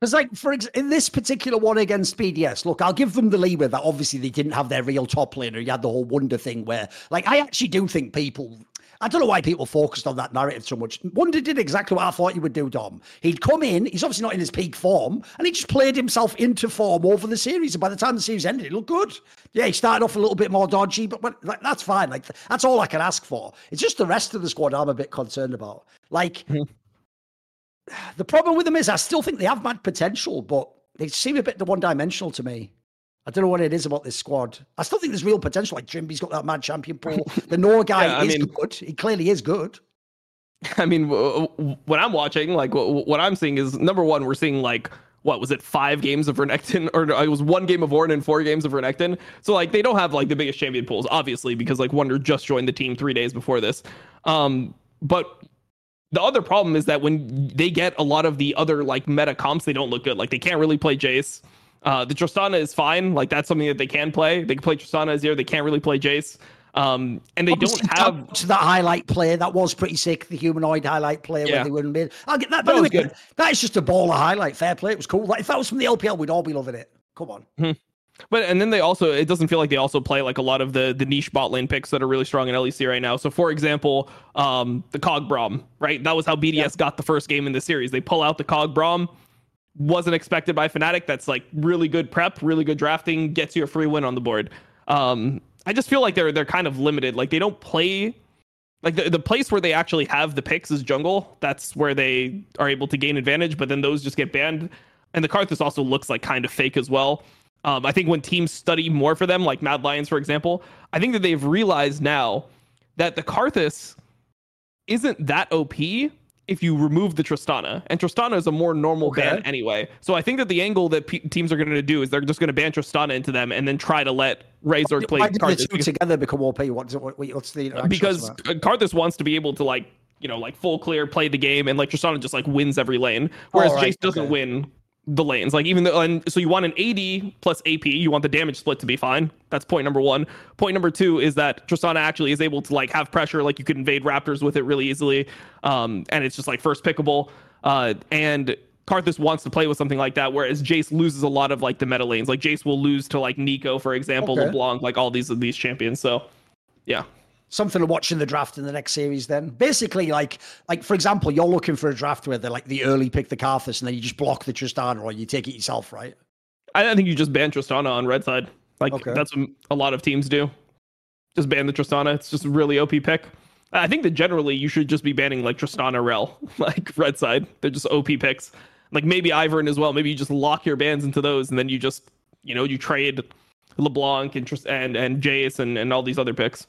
Because, like, for ex- in this particular one against BDS, look, I'll give them the leeway that obviously they didn't have their real top laner. You had the whole wonder thing where, like, I actually do think people. I don't know why people focused on that narrative so much. Wonder did exactly what I thought he would do, Dom. He'd come in, he's obviously not in his peak form, and he just played himself into form over the series. And by the time the series ended, it looked good. Yeah, he started off a little bit more dodgy, but, but like, that's fine. Like, that's all I can ask for. It's just the rest of the squad I'm a bit concerned about. Like, mm-hmm the problem with them is I still think they have mad potential, but they seem a bit one dimensional to me. I don't know what it is about this squad. I still think there's real potential. Like Trymbi's got that mad champion pool. The Noah guy yeah, is mean, good. He clearly is good. I mean, what I'm watching, like what I'm seeing is number one, we're seeing like what was it, five games of Renekton, or it was one game of Ornn and four games of Renekton. So like they don't have like the biggest champion pools, obviously, because like Wonder just joined the team three days before this. Um, but the other problem is that when they get a lot of the other like meta comps, they don't look good. Like they can't really play Jace. Uh, the Tristana is fine. Like that's something that they can play. They can play Tristana Azir. They can't really play Jace. Um, and they don't have to that highlight play that was pretty sick. The humanoid highlight play yeah. where they wouldn't be. I'll get that. By that, good. that is just a ball of highlight. Fair play. It was cool. Like if that was from the LPL, we'd all be loving it. Come on. Hmm. But and then they also it doesn't feel like they also play like a lot of the the niche bot lane picks that are really strong in LEC right now. So for example, um the Kog Braum, right? That was how BDS yeah. got the first game in the series. They pull out the Kog Braum. Wasn't expected by Fnatic. That's like really good prep, really good drafting, gets you a free win on the board. Um I just feel like they're they're kind of limited. Like they don't play like the, the place where they actually have the picks is jungle. That's where they are able to gain advantage, but then those just get banned. And the Karthus also looks like kind of fake as well. Um, I think when teams study more for them, like Mad Lions, for example, I think that they've realized now that the Karthus isn't that OP if you remove the Tristana. And Tristana is a more normal okay. ban anyway. So I think that the angle that teams are going to do is they're just going to ban Tristana into them and then try to let Razor play Why did Karthus. the two together become OP? What's, what, what's the because Karthus wants to be able to like you know like full clear play the game and like Tristana just like wins every lane, whereas oh, right. Jace doesn't okay. win the lanes. Like even though, and so you want an AD plus AP, you want the damage split to be fine. That's point number one. Point number two is that Tristana actually is able to like have pressure, like you could invade Raptors with it really easily, um, and it's just like first pickable. Uh, and Karthus wants to play with something like that, whereas Jace loses a lot of like the meta lanes. Like Jace will lose to like Neeko, for example, okay. LeBlanc, like all these of these champions. So, yeah something to watch in the draft in the next series then. Basically like like for example you're looking for a draft where they're like the early pick the Karthus and then you just block the Tristana or you take it yourself right? I, think you just ban Tristana on red side. Like okay. that's what a lot of teams do. Just ban the Tristana. It's just a really OP pick. I think that generally you should just be banning like Tristana Rell like red side. They're just OP picks. Like maybe Ivern as well. Maybe you just lock your bans into those and then you just you know you trade LeBlanc and and and Jace and, and all these other picks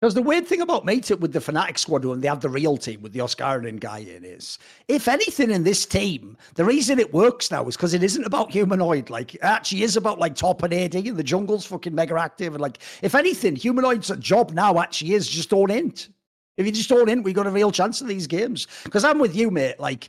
because the weird thing about Mate with the Fnatic squad when they have the real team with the Oscarinin guy in is, if anything in this team, the reason it works now is because it isn't about humanoid. Like, it actually is about like top and AD and the jungle's fucking mega active. And like, if anything, humanoid's job now actually is just own int. If you just don't int, we got a real chance of these games. Because I'm with you, mate. Like,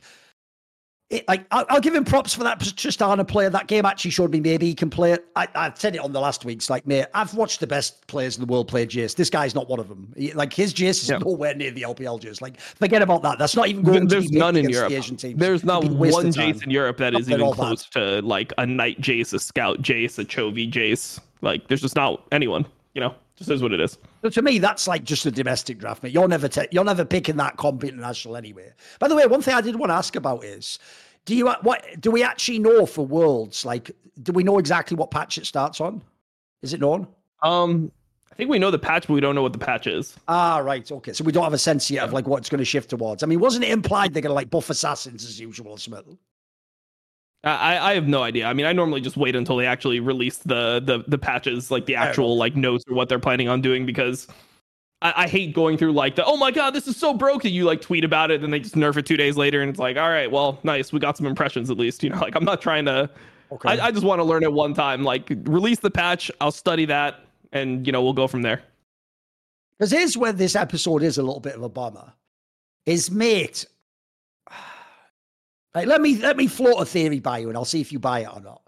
it, like I'll, I'll, give him props for that Tristana player. That game actually showed me maybe he can play it. I, I said it on the last week's like, mate, I've watched the best players in the world play Jace. This guy's not one of them. He, like his Jace is yeah. nowhere near the LPL Jace. Like forget about that. That's not even going. There's none in Europe. The There's not one Jace in Europe that is even close that. to like a Knight Jace, a Scout Jace, a Chovy Jace. Like there's just not anyone. You know, just is what it is. So to me, that's like just a domestic draft, mate. You're never te- you're never picking that comp international anyway. By the way, one thing I did want to ask about is do you what do we actually know for Worlds? Like, do we know exactly what patch it starts on? Is it known? Um, I think we know the patch, but we don't know what the patch is. Ah, right. Okay. So we don't have a sense yet of like what it's going to shift towards. I mean, wasn't it implied they're going to like buff assassins as usual, Smith? I, I have no idea. I mean, I normally just wait until they actually release the the the patches, like the actual like notes or what they're planning on doing, because I, I, hate going through like the oh my god this is so broke that you like tweet about it and they just nerf it two days later and it's like all right well nice we got some impressions at least you know like I'm not trying to okay. I, I just want to learn it one time like release the patch I'll study that and you know we'll go from there. Because here's where this episode is a little bit of a bummer. Is mate. Right, let me let me float a theory by you and I'll see if you buy it or not.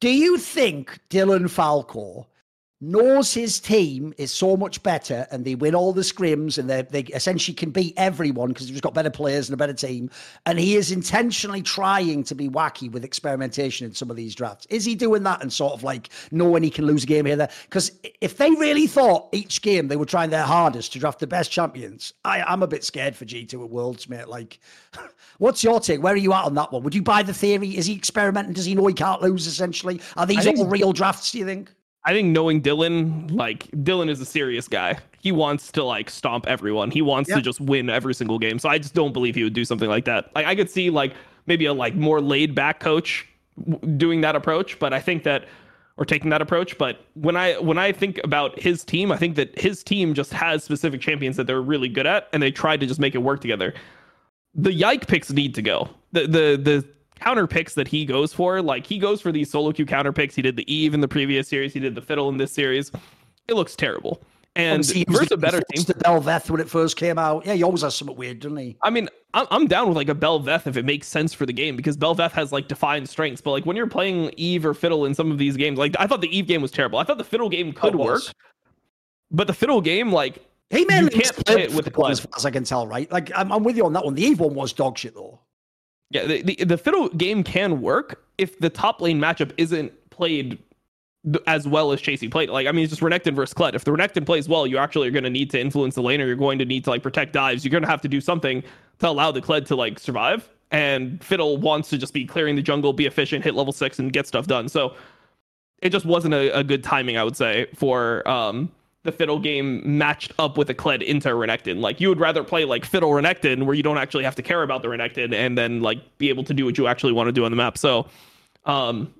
Do you think Dylan Falco knows his team is so much better and they win all the scrims and they, they essentially can beat everyone because he's got better players and a better team. And he is intentionally trying to be wacky with experimentation in some of these drafts. Is he doing that and sort of like knowing he can lose a game here? There? Because if they really thought each game they were trying their hardest to draft the best champions, I, I'm a bit scared for G2 at Worlds, mate. Like, what's your take? Where are you at on that one? Would you buy the theory? Is he experimenting? Does he know he can't lose essentially? Are these all real drafts, do you think? I think knowing Dylan, like Dylan is a serious guy. He wants to like stomp everyone. He wants to just win every single game. So I just don't believe he would do something like that. Like I could see like maybe a like more laid back coach doing that approach, but I think that or taking that approach. But when I when I think about his team, I think that his team just has specific champions that they're really good at, and they tried to just make it work together. The Yike picks need to go. The the the counter picks that he goes for, like he goes for these solo queue counter picks. He did the Eve in the previous series. He did the Fiddle in this series. It looks terrible. And versus a better team, to Bel'Veth when it first came out. Yeah, he always has something weird, doesn't he? I mean, I'm, I'm down with like a Bel'Veth if it makes sense for the game because Bel'Veth has like defined strengths. But like when you're playing Eve or Fiddle in some of these games, like I thought the Eve game was terrible. I thought the Fiddle game could work, but the Fiddle game, like Hey man, you can't play it with the as far as I can tell, right? Like I'm, I'm with you on that one. The Eve one was dog shit though. Yeah, the, the, the fiddle game can work if the top lane matchup isn't played as well as Chasy played. Like, I mean, it's just Renekton versus Kled. If the Renekton plays well, you actually are going to need to influence the lane, or you're going to need to like protect dives. You're going to have to do something to allow the Kled to like survive. And Fiddle wants to just be clearing the jungle, be efficient, hit level six, and get stuff done. So it just wasn't a, a good timing, I would say, for um, the Fiddle game matched up with a Kled into Renekton. Like you would rather play like Fiddle Renekton, where you don't actually have to care about the Renekton, and then like be able to do what you actually want to do on the map. So, um,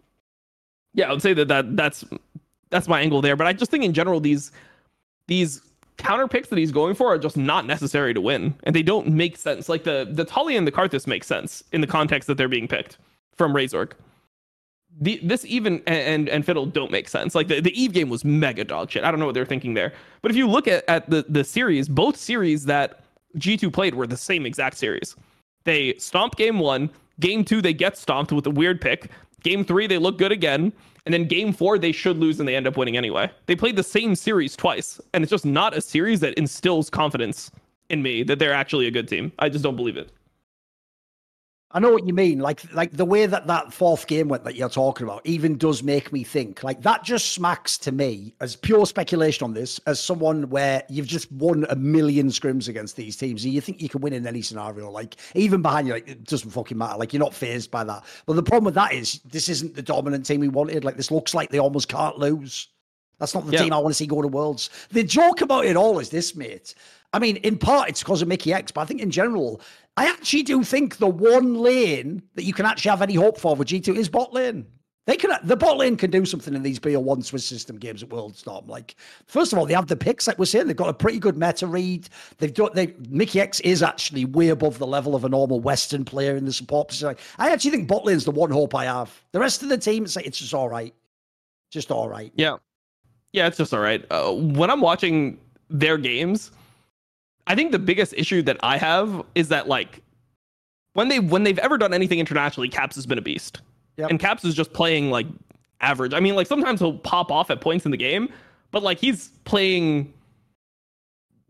yeah, I would say that, that that's that's my angle there. But I just think in general these these counter picks that he's going for are just not necessary to win, and they don't make sense. Like the the Taliyah and the Karthus make sense in the context that they're being picked from Razork. The, this even and and fiddle don't make sense. Like the, the Eve game was mega dog shit. I don't know what they're thinking there. But if you look at, at the the series, both series that G2 played were the same exact series. They stomp game one, game two they get stomped with a weird pick. Game three, they look good again. And then game four, they should lose and they end up winning anyway. They played the same series twice. And it's just not a series that instills confidence in me that they're actually a good team. I just don't believe it. I know what you mean. Like, like the way that that fourth game went that you're talking about even does make me think. Like that just smacks to me as pure speculation on this, as someone where you've just won a million scrims against these teams, and you think you can win in any scenario. Like even behind you, like it doesn't fucking matter. Like you're not phased by that. But the problem with that is this isn't the dominant team we wanted. Like this looks like they almost can't lose. That's not the yeah. team I want to see go to Worlds. The joke about it all is this, mate. I mean, in part it's because of Mikyx, but I think in general, I actually do think the one lane that you can actually have any hope for with G2 is bot lane. They can the bot lane can do something in these BO1 Swiss system games at Worldstorm. Like, first of all, they have the picks, like we're saying, they've got a pretty good meta read. They've got they Mikyx is actually way above the level of a normal Western player in the support position. I actually think bot lane's the one hope I have. The rest of the team, it's, it's just all right. Just all right. Yeah. Yeah, it's just all right. Uh, when I'm watching their games, I think the biggest issue that I have is that like when they when they've ever done anything internationally, Caps has been a beast, yep. and Caps is just playing like average. I mean, like sometimes he'll pop off at points in the game, but like he's playing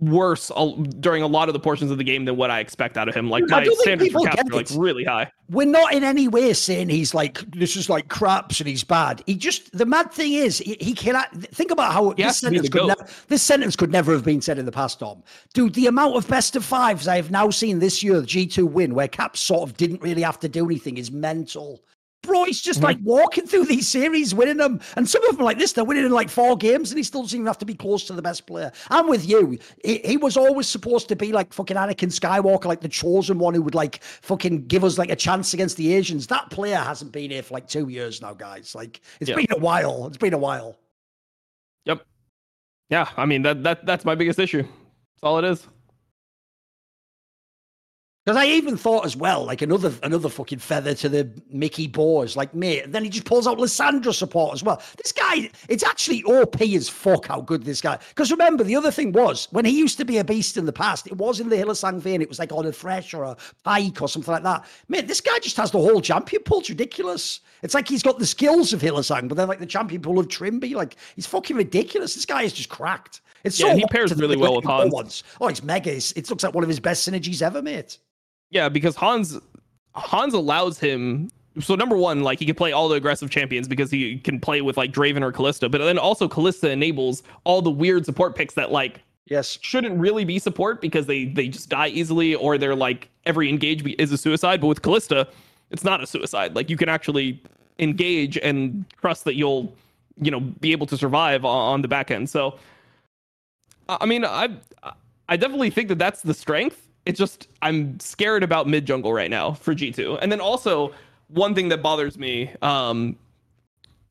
worse during a lot of the portions of the game than what I expect out of him. Like my standards for Caps are like really high. We're not in any way saying he's like this is like craps and he's bad. He just the mad thing is he, he cannot think about how this sentence could ne- this sentence could never have been said in the past. Tom, dude, the amount of best of fives I have now seen this year, the G two win where Caps sort of didn't really have to do anything is mental he's just mm. like walking through these series, winning them. And some of them like this, they're winning in like four games, and he still doesn't even have to be close to the best player. I'm with you. He, he, was always supposed to be like fucking Anakin Skywalker, like the chosen one who would like fucking give us like a chance against the Asians. That player hasn't been here for like two years now, guys. Like it's been a while. It's been a while. Yep. Yeah, I mean that that that's my biggest issue. That's all it is. Because I even thought as well, like another another fucking feather to the Mickey boars, like mate. And Then he just pulls out Lissandra support as well. This guy, it's actually OP as fuck how good this guy. Because remember, the other thing was when he used to be a beast in the past, it was in the Hylissang vein. It was like on a fresh or a Pyke or something like that. Mate, this guy just has the whole champion pool. It's ridiculous. It's like he's got the skills of Hylissang, but then like the champion pool of Trymbi. Like he's fucking ridiculous. This guy is just cracked. It's yeah, so he pairs really well with Hans. Oh, it's mega. It's, it looks like one of his best synergies ever, mate. Yeah, because Hans Hans allows him so number one, like he can play all the aggressive champions because he can play with like Draven or Kalista, but then also Kalista enables all the weird support picks that like yes shouldn't really be support because they they just die easily or they're like every engage is a suicide. But with Kalista, it's not a suicide. Like you can actually engage and trust that you'll you know be able to survive on the back end. So I mean, I I definitely think that that's the strength it's just I'm scared about mid jungle right now for G2. And then also one thing that bothers me, um,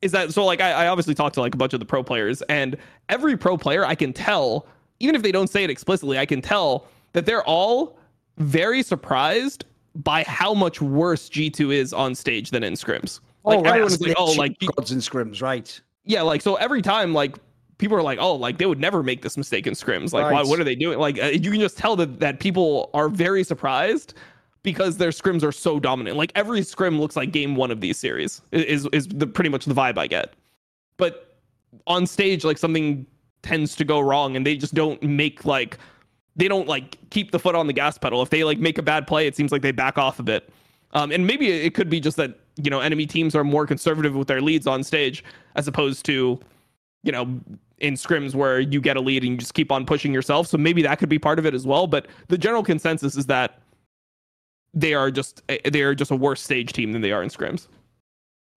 is that so? Like, I, I obviously talked to like a bunch of the pro players, and every pro player I can tell, even if they don't say it explicitly, I can tell that they're all very surprised by how much worse G2 is on stage than in scrims. Like oh, right. everyone's like, oh, like gods and scrims, right? Yeah, like so every time, like people are like, oh, like they would never make this mistake in scrims. Like, right. why? What are they doing? Like, uh, you can just tell that that people are very surprised because their scrims are so dominant. Like every scrim looks like game one of these series is is the pretty much the vibe I get. But on stage, like something tends to go wrong, and they just don't make like they don't like keep the foot on the gas pedal. If they like make a bad play, it seems like they back off a bit. Um, and maybe it could be just that you know enemy teams are more conservative with their leads on stage as opposed to you know in scrims where you get a lead and you just keep on pushing yourself. So maybe that could be part of it as well. But the general consensus is that they are just eh, they are just a worse stage team than they are in scrims.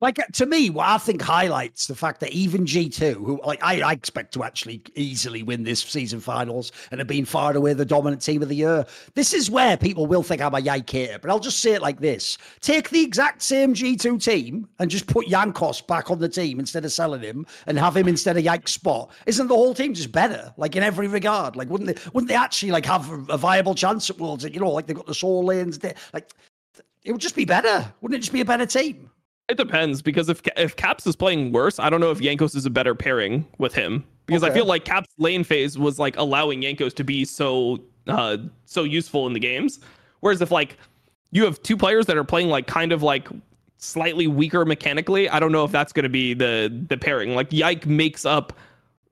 Like uh, to me, what I think highlights the fact that even G two, who like I, I, expect to actually easily win this season finals and have been far and away the dominant team of the year. This is where people will think I'm a Yike hater, but I'll just say it like this: take the exact same G two team and just put Jankos back on the team instead of selling him and have him instead of Yike's spot. Isn't the whole team just better? Like in every regard? Like wouldn't they? Wouldn't they actually like have a, viable chance at Worlds? You know, like they've got the soul lanes. Like it would just be better. Wouldn't it just be a better team? It depends because if if Caps is playing worse, I don't know if Jankos is a better pairing with him because okay. I feel like Caps lane phase was like allowing Jankos to be so uh so useful in the games. Whereas if like you have two players that are playing like kind of like slightly weaker mechanically, I don't know if that's going to be the the pairing. Like Yike makes up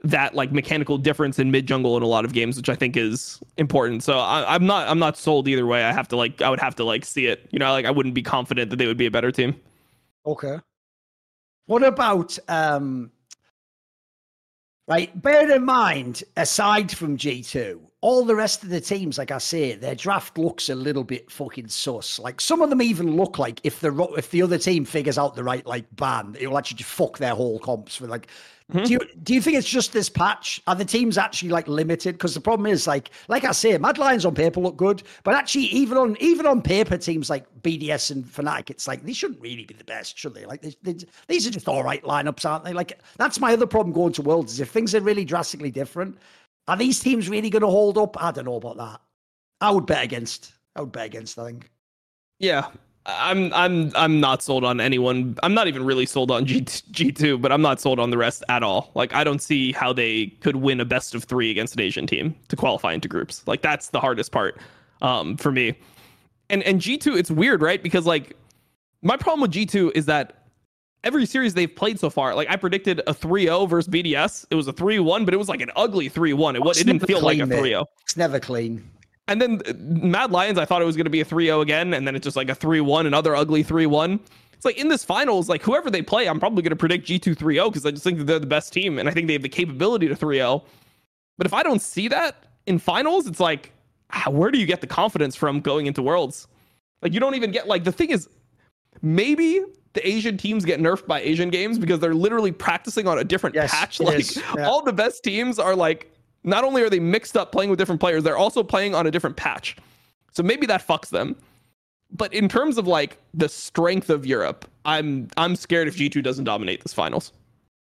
that like mechanical difference in mid jungle in a lot of games, which I think is important. So I, am not I'm not sold either way. I have to like I would have to like see it. You know, like I wouldn't be confident that they would be a better team. Okay. What about um right? Bear in mind, aside from G2, all the rest of the teams, like I say, their draft looks a little bit fucking sus. Like some of them even look like if the if the other team figures out the right like ban, it will actually just fuck their whole comps for like Mm-hmm. Do you do you think it's just this patch? Are the teams actually like limited? Because the problem is like like I say, Mad Lions on paper look good, but actually even on even on paper, teams like BDS and Fnatic, it's like they shouldn't really be the best, should they? Like they, they, these are just all right lineups, aren't they? Like that's my other problem going to Worlds is if things are really drastically different, are these teams really going to hold up? I don't know about that. I would bet against. I would bet against. I think. Yeah, I'm I'm I'm not sold on anyone. I'm not even really sold on G G2, but I'm not sold on the rest at all. Like I don't see how they could win a best of 3 against an Asian team to qualify into groups. Like that's the hardest part um for me. And and G2 it's weird, right? Because like my problem with G2 is that every series they've played so far, like I predicted a 3-0 versus BDS. It was a 3-1, but it was like an ugly 3-1. It, it didn't feel like a 3-0. It's never clean. And then uh, Mad Lions, I thought it was going to be a 3 0 again. And then it's just like a 3 1, another ugly 3 1. It's like in this finals, like whoever they play, I'm probably going to predict G2 3 0 because I just think that they're the best team. And I think they have the capability to 3 0. But if I don't see that in finals, it's like, ah, where do you get the confidence from going into worlds? Like, you don't even get, like, the thing is, maybe the Asian teams get nerfed by Asian games because they're literally practicing on a different yes, patch. Like, yeah. all the best teams are like, not only are they mixed up playing with different players, they're also playing on a different patch. So maybe that fucks them. But in terms of like the strength of Europe, I'm I'm scared if G2 doesn't dominate this finals.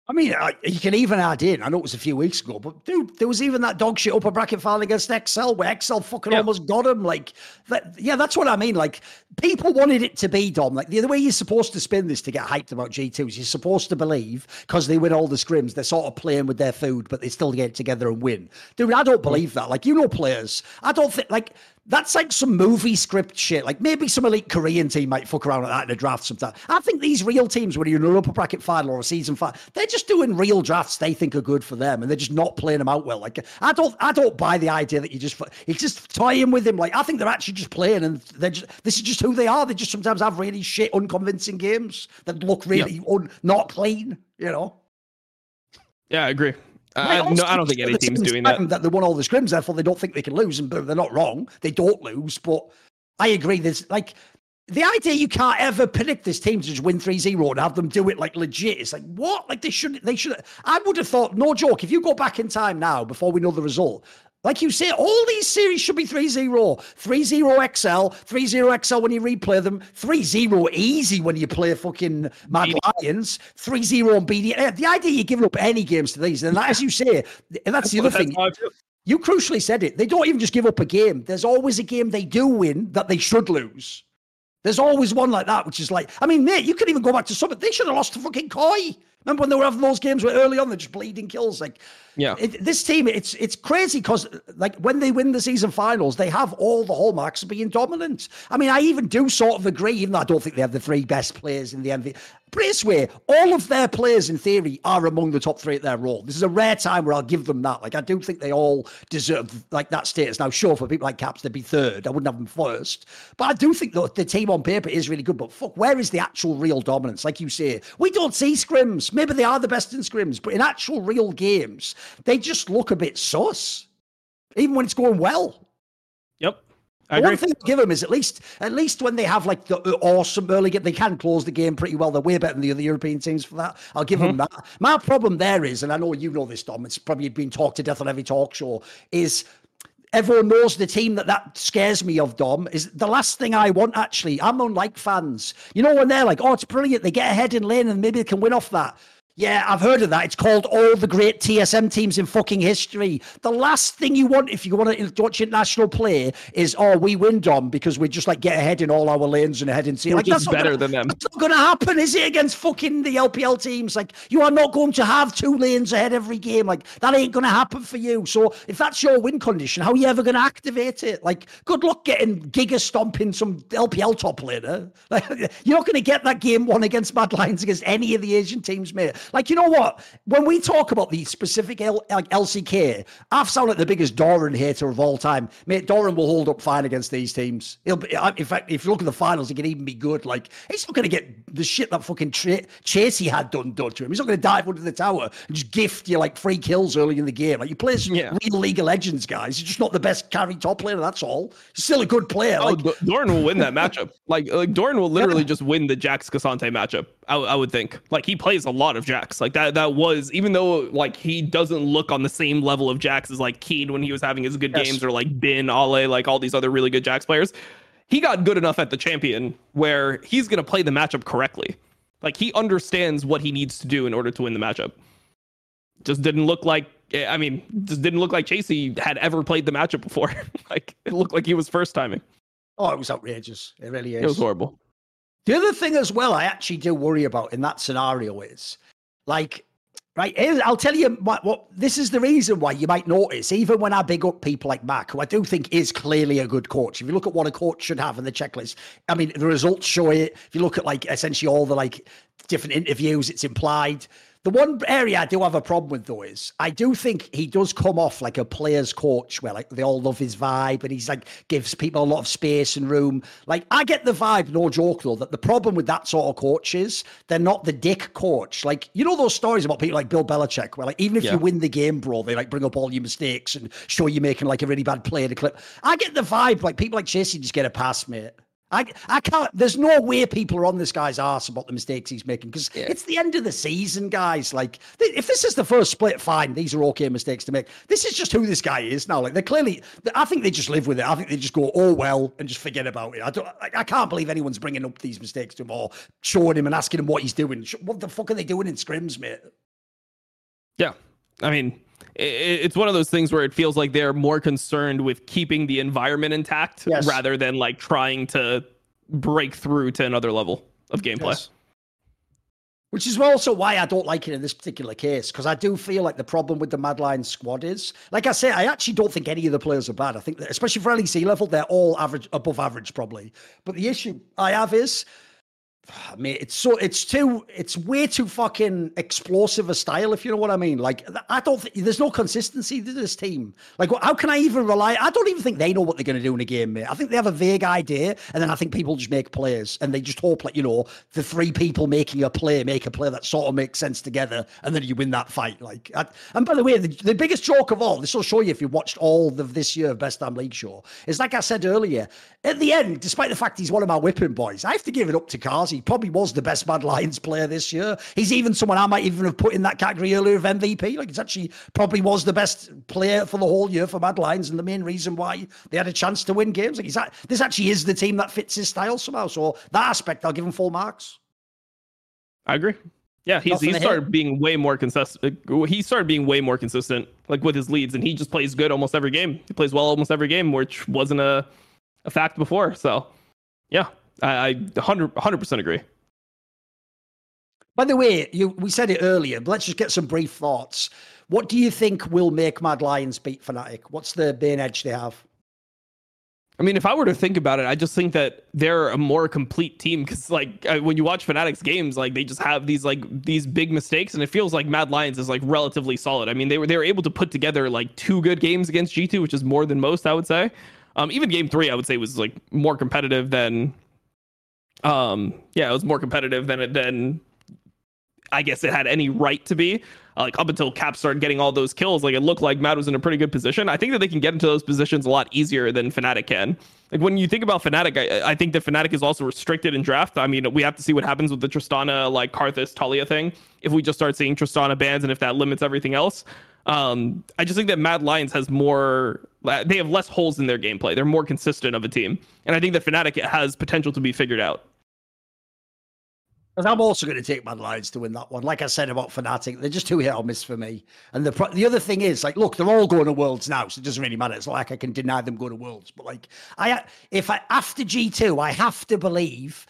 I mean, you can even add in. I know it was a few weeks ago, but dude, there was even that dog shit upper bracket final against Excel where Excel fucking almost got him. Like, that, yeah, that's what I mean. Like, people wanted it to be Dom. Like, the, the way you're supposed to spin this to get hyped about G2 is you're supposed to believe because they win all the scrims, they're sort of playing with their food, but they still get together and win. Dude, I don't believe that. Like, you know, players, I don't think like that's like some movie script shit. Like maybe some elite Korean team might fuck around at that in a draft sometime. I think these real teams, when you're in an upper bracket final or a season five, they're just doing real drafts they think are good for them, and they're just not playing them out well. Like I don't, I don't buy the idea that you just you just toying with them. Like I think they're actually just playing, and they're just this is just who they are. They just sometimes have really shit, unconvincing games that look really un, not clean. You know. Yeah, I agree. Uh, I, no, I don't think any team's doing that. That they won all the scrims, therefore they don't think they can lose, and they're not wrong. They don't lose, but I agree. There's like the idea you can't ever predict this team to just win 3-0 and have them do it like legit. It's like what? Like they should. They should. I would have thought, no joke. If you go back in time now, before we know the result, Like you say, all these series should be 3 0. 3 0 XL, 3 0 XL when you replay them, 3 0 easy when you play fucking Mad BD. Lions, 3 0 on BD. The idea you're giving up any games to these, and as you say, and that's the other thing. how I feel. You crucially said it. They don't even just give up a game. There's always a game they do win that they should lose. There's always one like that, which is like, I mean, mate, you can even go back to Summit. They should have lost to fucking Koi. Remember when they were having those games where early on they're just bleeding kills? Like, Yeah. it, this team, it's it's crazy because like when they win the season finals, they have all the hallmarks of being dominant. I mean, I even do sort of agree, even though I don't think they have the three best players in the MVP. This way, all of their players in theory are among the top three at their role. This is a rare time where I'll give them that. Like I do think they all deserve like that status. Now, sure, for people like Caps, they'd be third. I wouldn't have them first. But I do think that the team on paper is really good. But fuck, where is the actual real dominance? Like you say, we don't see scrims. Maybe they are the best in scrims, but in actual real games, they just look a bit sus. Even when it's going well. Yep. I agree. one thing I give them is at least at least when they have like the uh, awesome early game, they can close the game pretty well. They're way better than the other European teams for that. I'll give them that. My problem there is, and I know you know this, Dom. It's probably been talked to death on every talk show. Is everyone knows the team that that scares me of Dom is the last thing I want. Actually, I'm unlike fans. You know when they're like, "Oh, it's brilliant. They get ahead in lane and maybe they can win off that." Yeah, I've heard of that. It's called all the great TSM teams in fucking history. The last thing you want if you want to watch international play is, oh, we win, Dom, because we just like get ahead in all our lanes and ahead in. We're Like, not better gonna- than them. It's not going to happen, is it? Against fucking the LPL teams, like you are not going to have two lanes ahead every game. Like that ain't going to happen for you. So if that's your win condition, how are you ever going to activate it? Like, good luck getting Giga stomping some LPL top laner. Like, you're not going to get that game one against Mad Lions against any of the Asian teams, mate. Like, you know what? When we talk about the specific L- like LCK, I've sounded like the biggest Doran hater of all time, mate. Doran will hold up fine against these teams. He'll be, in fact, if you look at the finals, he can even be good. Like, he's not going to get the shit that fucking tra- Chasy had done done to him. He's not going to dive under the tower and just gift you like free kills early in the game. Like, you play some Yeah. real League of Legends guys. He's just not the best carry top player. That's all. He's still a good player. Oh, Like, D- Doran will win that matchup. Like, like Doran will literally just win the Jax K'Sante matchup. I, I would think. Like, he plays a lot of Jax. Like that. That was even though like he doesn't look on the same level of Jax as like Kiin when he was having his good Yes. games or like Bin, Ale, like all these other really good Jax players. He got good enough at the champion where he's gonna play the matchup correctly. Like he understands what he needs to do in order to win the matchup. Just didn't look like. I mean, just didn't look like Chasy had ever played the matchup before. like it looked like he was first timing. oh, it was outrageous. It really is. It was horrible. The other thing as well, I actually do worry about in that scenario is like, right, I'll tell you what, what this is the reason why you might notice, even when I big up people like Mac, who I do think is clearly a good coach. If you look at what a coach should have in the checklist, I mean, the results show it. If you look at like essentially all the like different interviews, it's implied. The one area I do have a problem with though is I do think he does come off like a player's coach where like they all love his vibe and he's like gives people a lot of space and room. Like I get the vibe, no joke though, that the problem with that sort of coach is they're not the dick coach. Like you know those stories about people like Bill Belichick where like even if Yeah. you win the game, bro, they like bring up all your mistakes and show you making like a really bad play in a clip. I get the vibe like people like Chasy just get a pass, mate. I, I can't. There's no way people are on this guy's ass about the mistakes he's making because it's the end of the season, guys. Like, if this is the first split, fine. These are okay mistakes to make. This is just who this guy is now. Like, they're clearly. I think they just live with it. I think they just go, oh well, and just forget about it. I don't. I, I can't believe anyone's bringing up these mistakes to him or showing him and asking him what he's doing. What the fuck are they doing in scrims, mate? Yeah. I mean, it's one of those things where it feels like they're more concerned with keeping the environment intact Yes. rather than like trying to break through to another level of gameplay. Yes. Which is also why I don't like it in this particular case, because I do feel like the problem with the Madline squad is, like I say, I actually don't think any of the players are bad. I think that, especially for LEC level, they're all average, above average, probably. But the issue I have is, I mean, it's so it's too it's way too fucking explosive a style, if you know what I mean. Like I don't think there's no consistency to this team. Like how can I even rely? I don't even think they know what they're going to do in a game, mate. I think they have a vague idea, and then I think people just make plays, and they just hope, like you know, the three people making a play make a play that sort of makes sense together, and then you win that fight. Like, I, and by the way, the, the biggest joke of all, this will show you if you watched all of this year of Best Damn League show, is like I said earlier. At the end, despite the fact he's one of my whipping boys, I have to give it up to Carzzy He probably was the best Mad Lions player this year. He's even someone I might even have put in that category earlier of MVP. Like, it's actually probably was the best player for the whole year for Mad Lions and the main reason why they had a chance to win games. Like, he's at, this actually is the team that fits his style somehow. So, that aspect, I'll give him full marks. I agree. Yeah, he's he started being way more consistent. He started being way more consistent, like with his leads, and he just plays good almost every game. He plays well almost every game, which wasn't a a fact before. So, yeah, I, I 100 percent agree. By the way, you we said it earlier, but let's just get some brief thoughts. What do you think will make Mad Lions beat Fnatic? What's the main edge they have? I mean, if I were to think about it, I just think that they're a more complete team because, like, when you watch Fnatic's games, like they just have these like these big mistakes, and it feels like Mad Lions is like relatively solid. I mean, they were they were able to put together like two good games against G two, which is more than most, I would say. Um, even game three, I would say was like more competitive than, um, yeah, it was more competitive than it than I guess it had any right to be like up until Cap started getting all those kills, like it looked like Mad was in a pretty good position. I think that they can get into those positions a lot easier than Fnatic can. Like when you think about Fnatic, I, I think that Fnatic is also restricted in draft. I mean, we have to see what happens with the Tristana, like Karthus, Taliyah thing. If we just start seeing Tristana bans and if that limits everything else. Um, I just think that Mad Lions has more, they have less holes in their gameplay. They're more consistent of a team. And I think that Fnatic has potential to be figured out. Because I'm also going to take my Lions to win that one. Like I said about Fnatic, they're just too hit or miss for me. And the the other thing is, like, look, they're all going to Worlds now, so it doesn't really matter. It's like I can deny them going to Worlds, but like, I if I after G two, I have to believe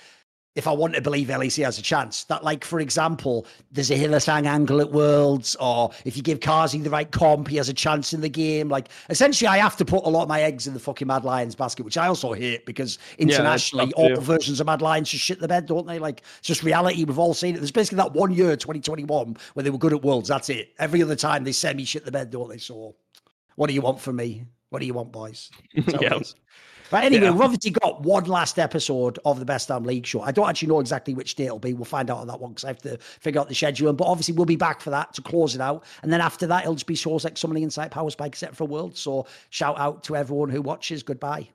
if I want to believe LEC has a chance. That, like, for example, there's a Hylissang angle at Worlds, or if you give Carzzy the right comp, he has a chance in the game. Like, essentially, I have to put a lot of my eggs in the fucking Mad Lions basket, which I also hate because internationally, yeah, all the versions of Mad Lions just shit the bed, don't they? Like, it's just reality. We've all seen it. There's basically that one year, 2021, where they were good at Worlds. That's it. Every other time, they semi shit the bed, don't they? So, what do you want from me? What do you want, boys? yeah. But anyway, yeah. we've obviously got one last episode of the Best Damn League show. I don't actually know exactly which day it'll be. We'll find out on that one because I have to figure out the schedule. But obviously, we'll be back for that to close it out. And then after that, it'll just be shows like Summoning Insight Power Spike, Except for World. So shout out to everyone who watches. Goodbye.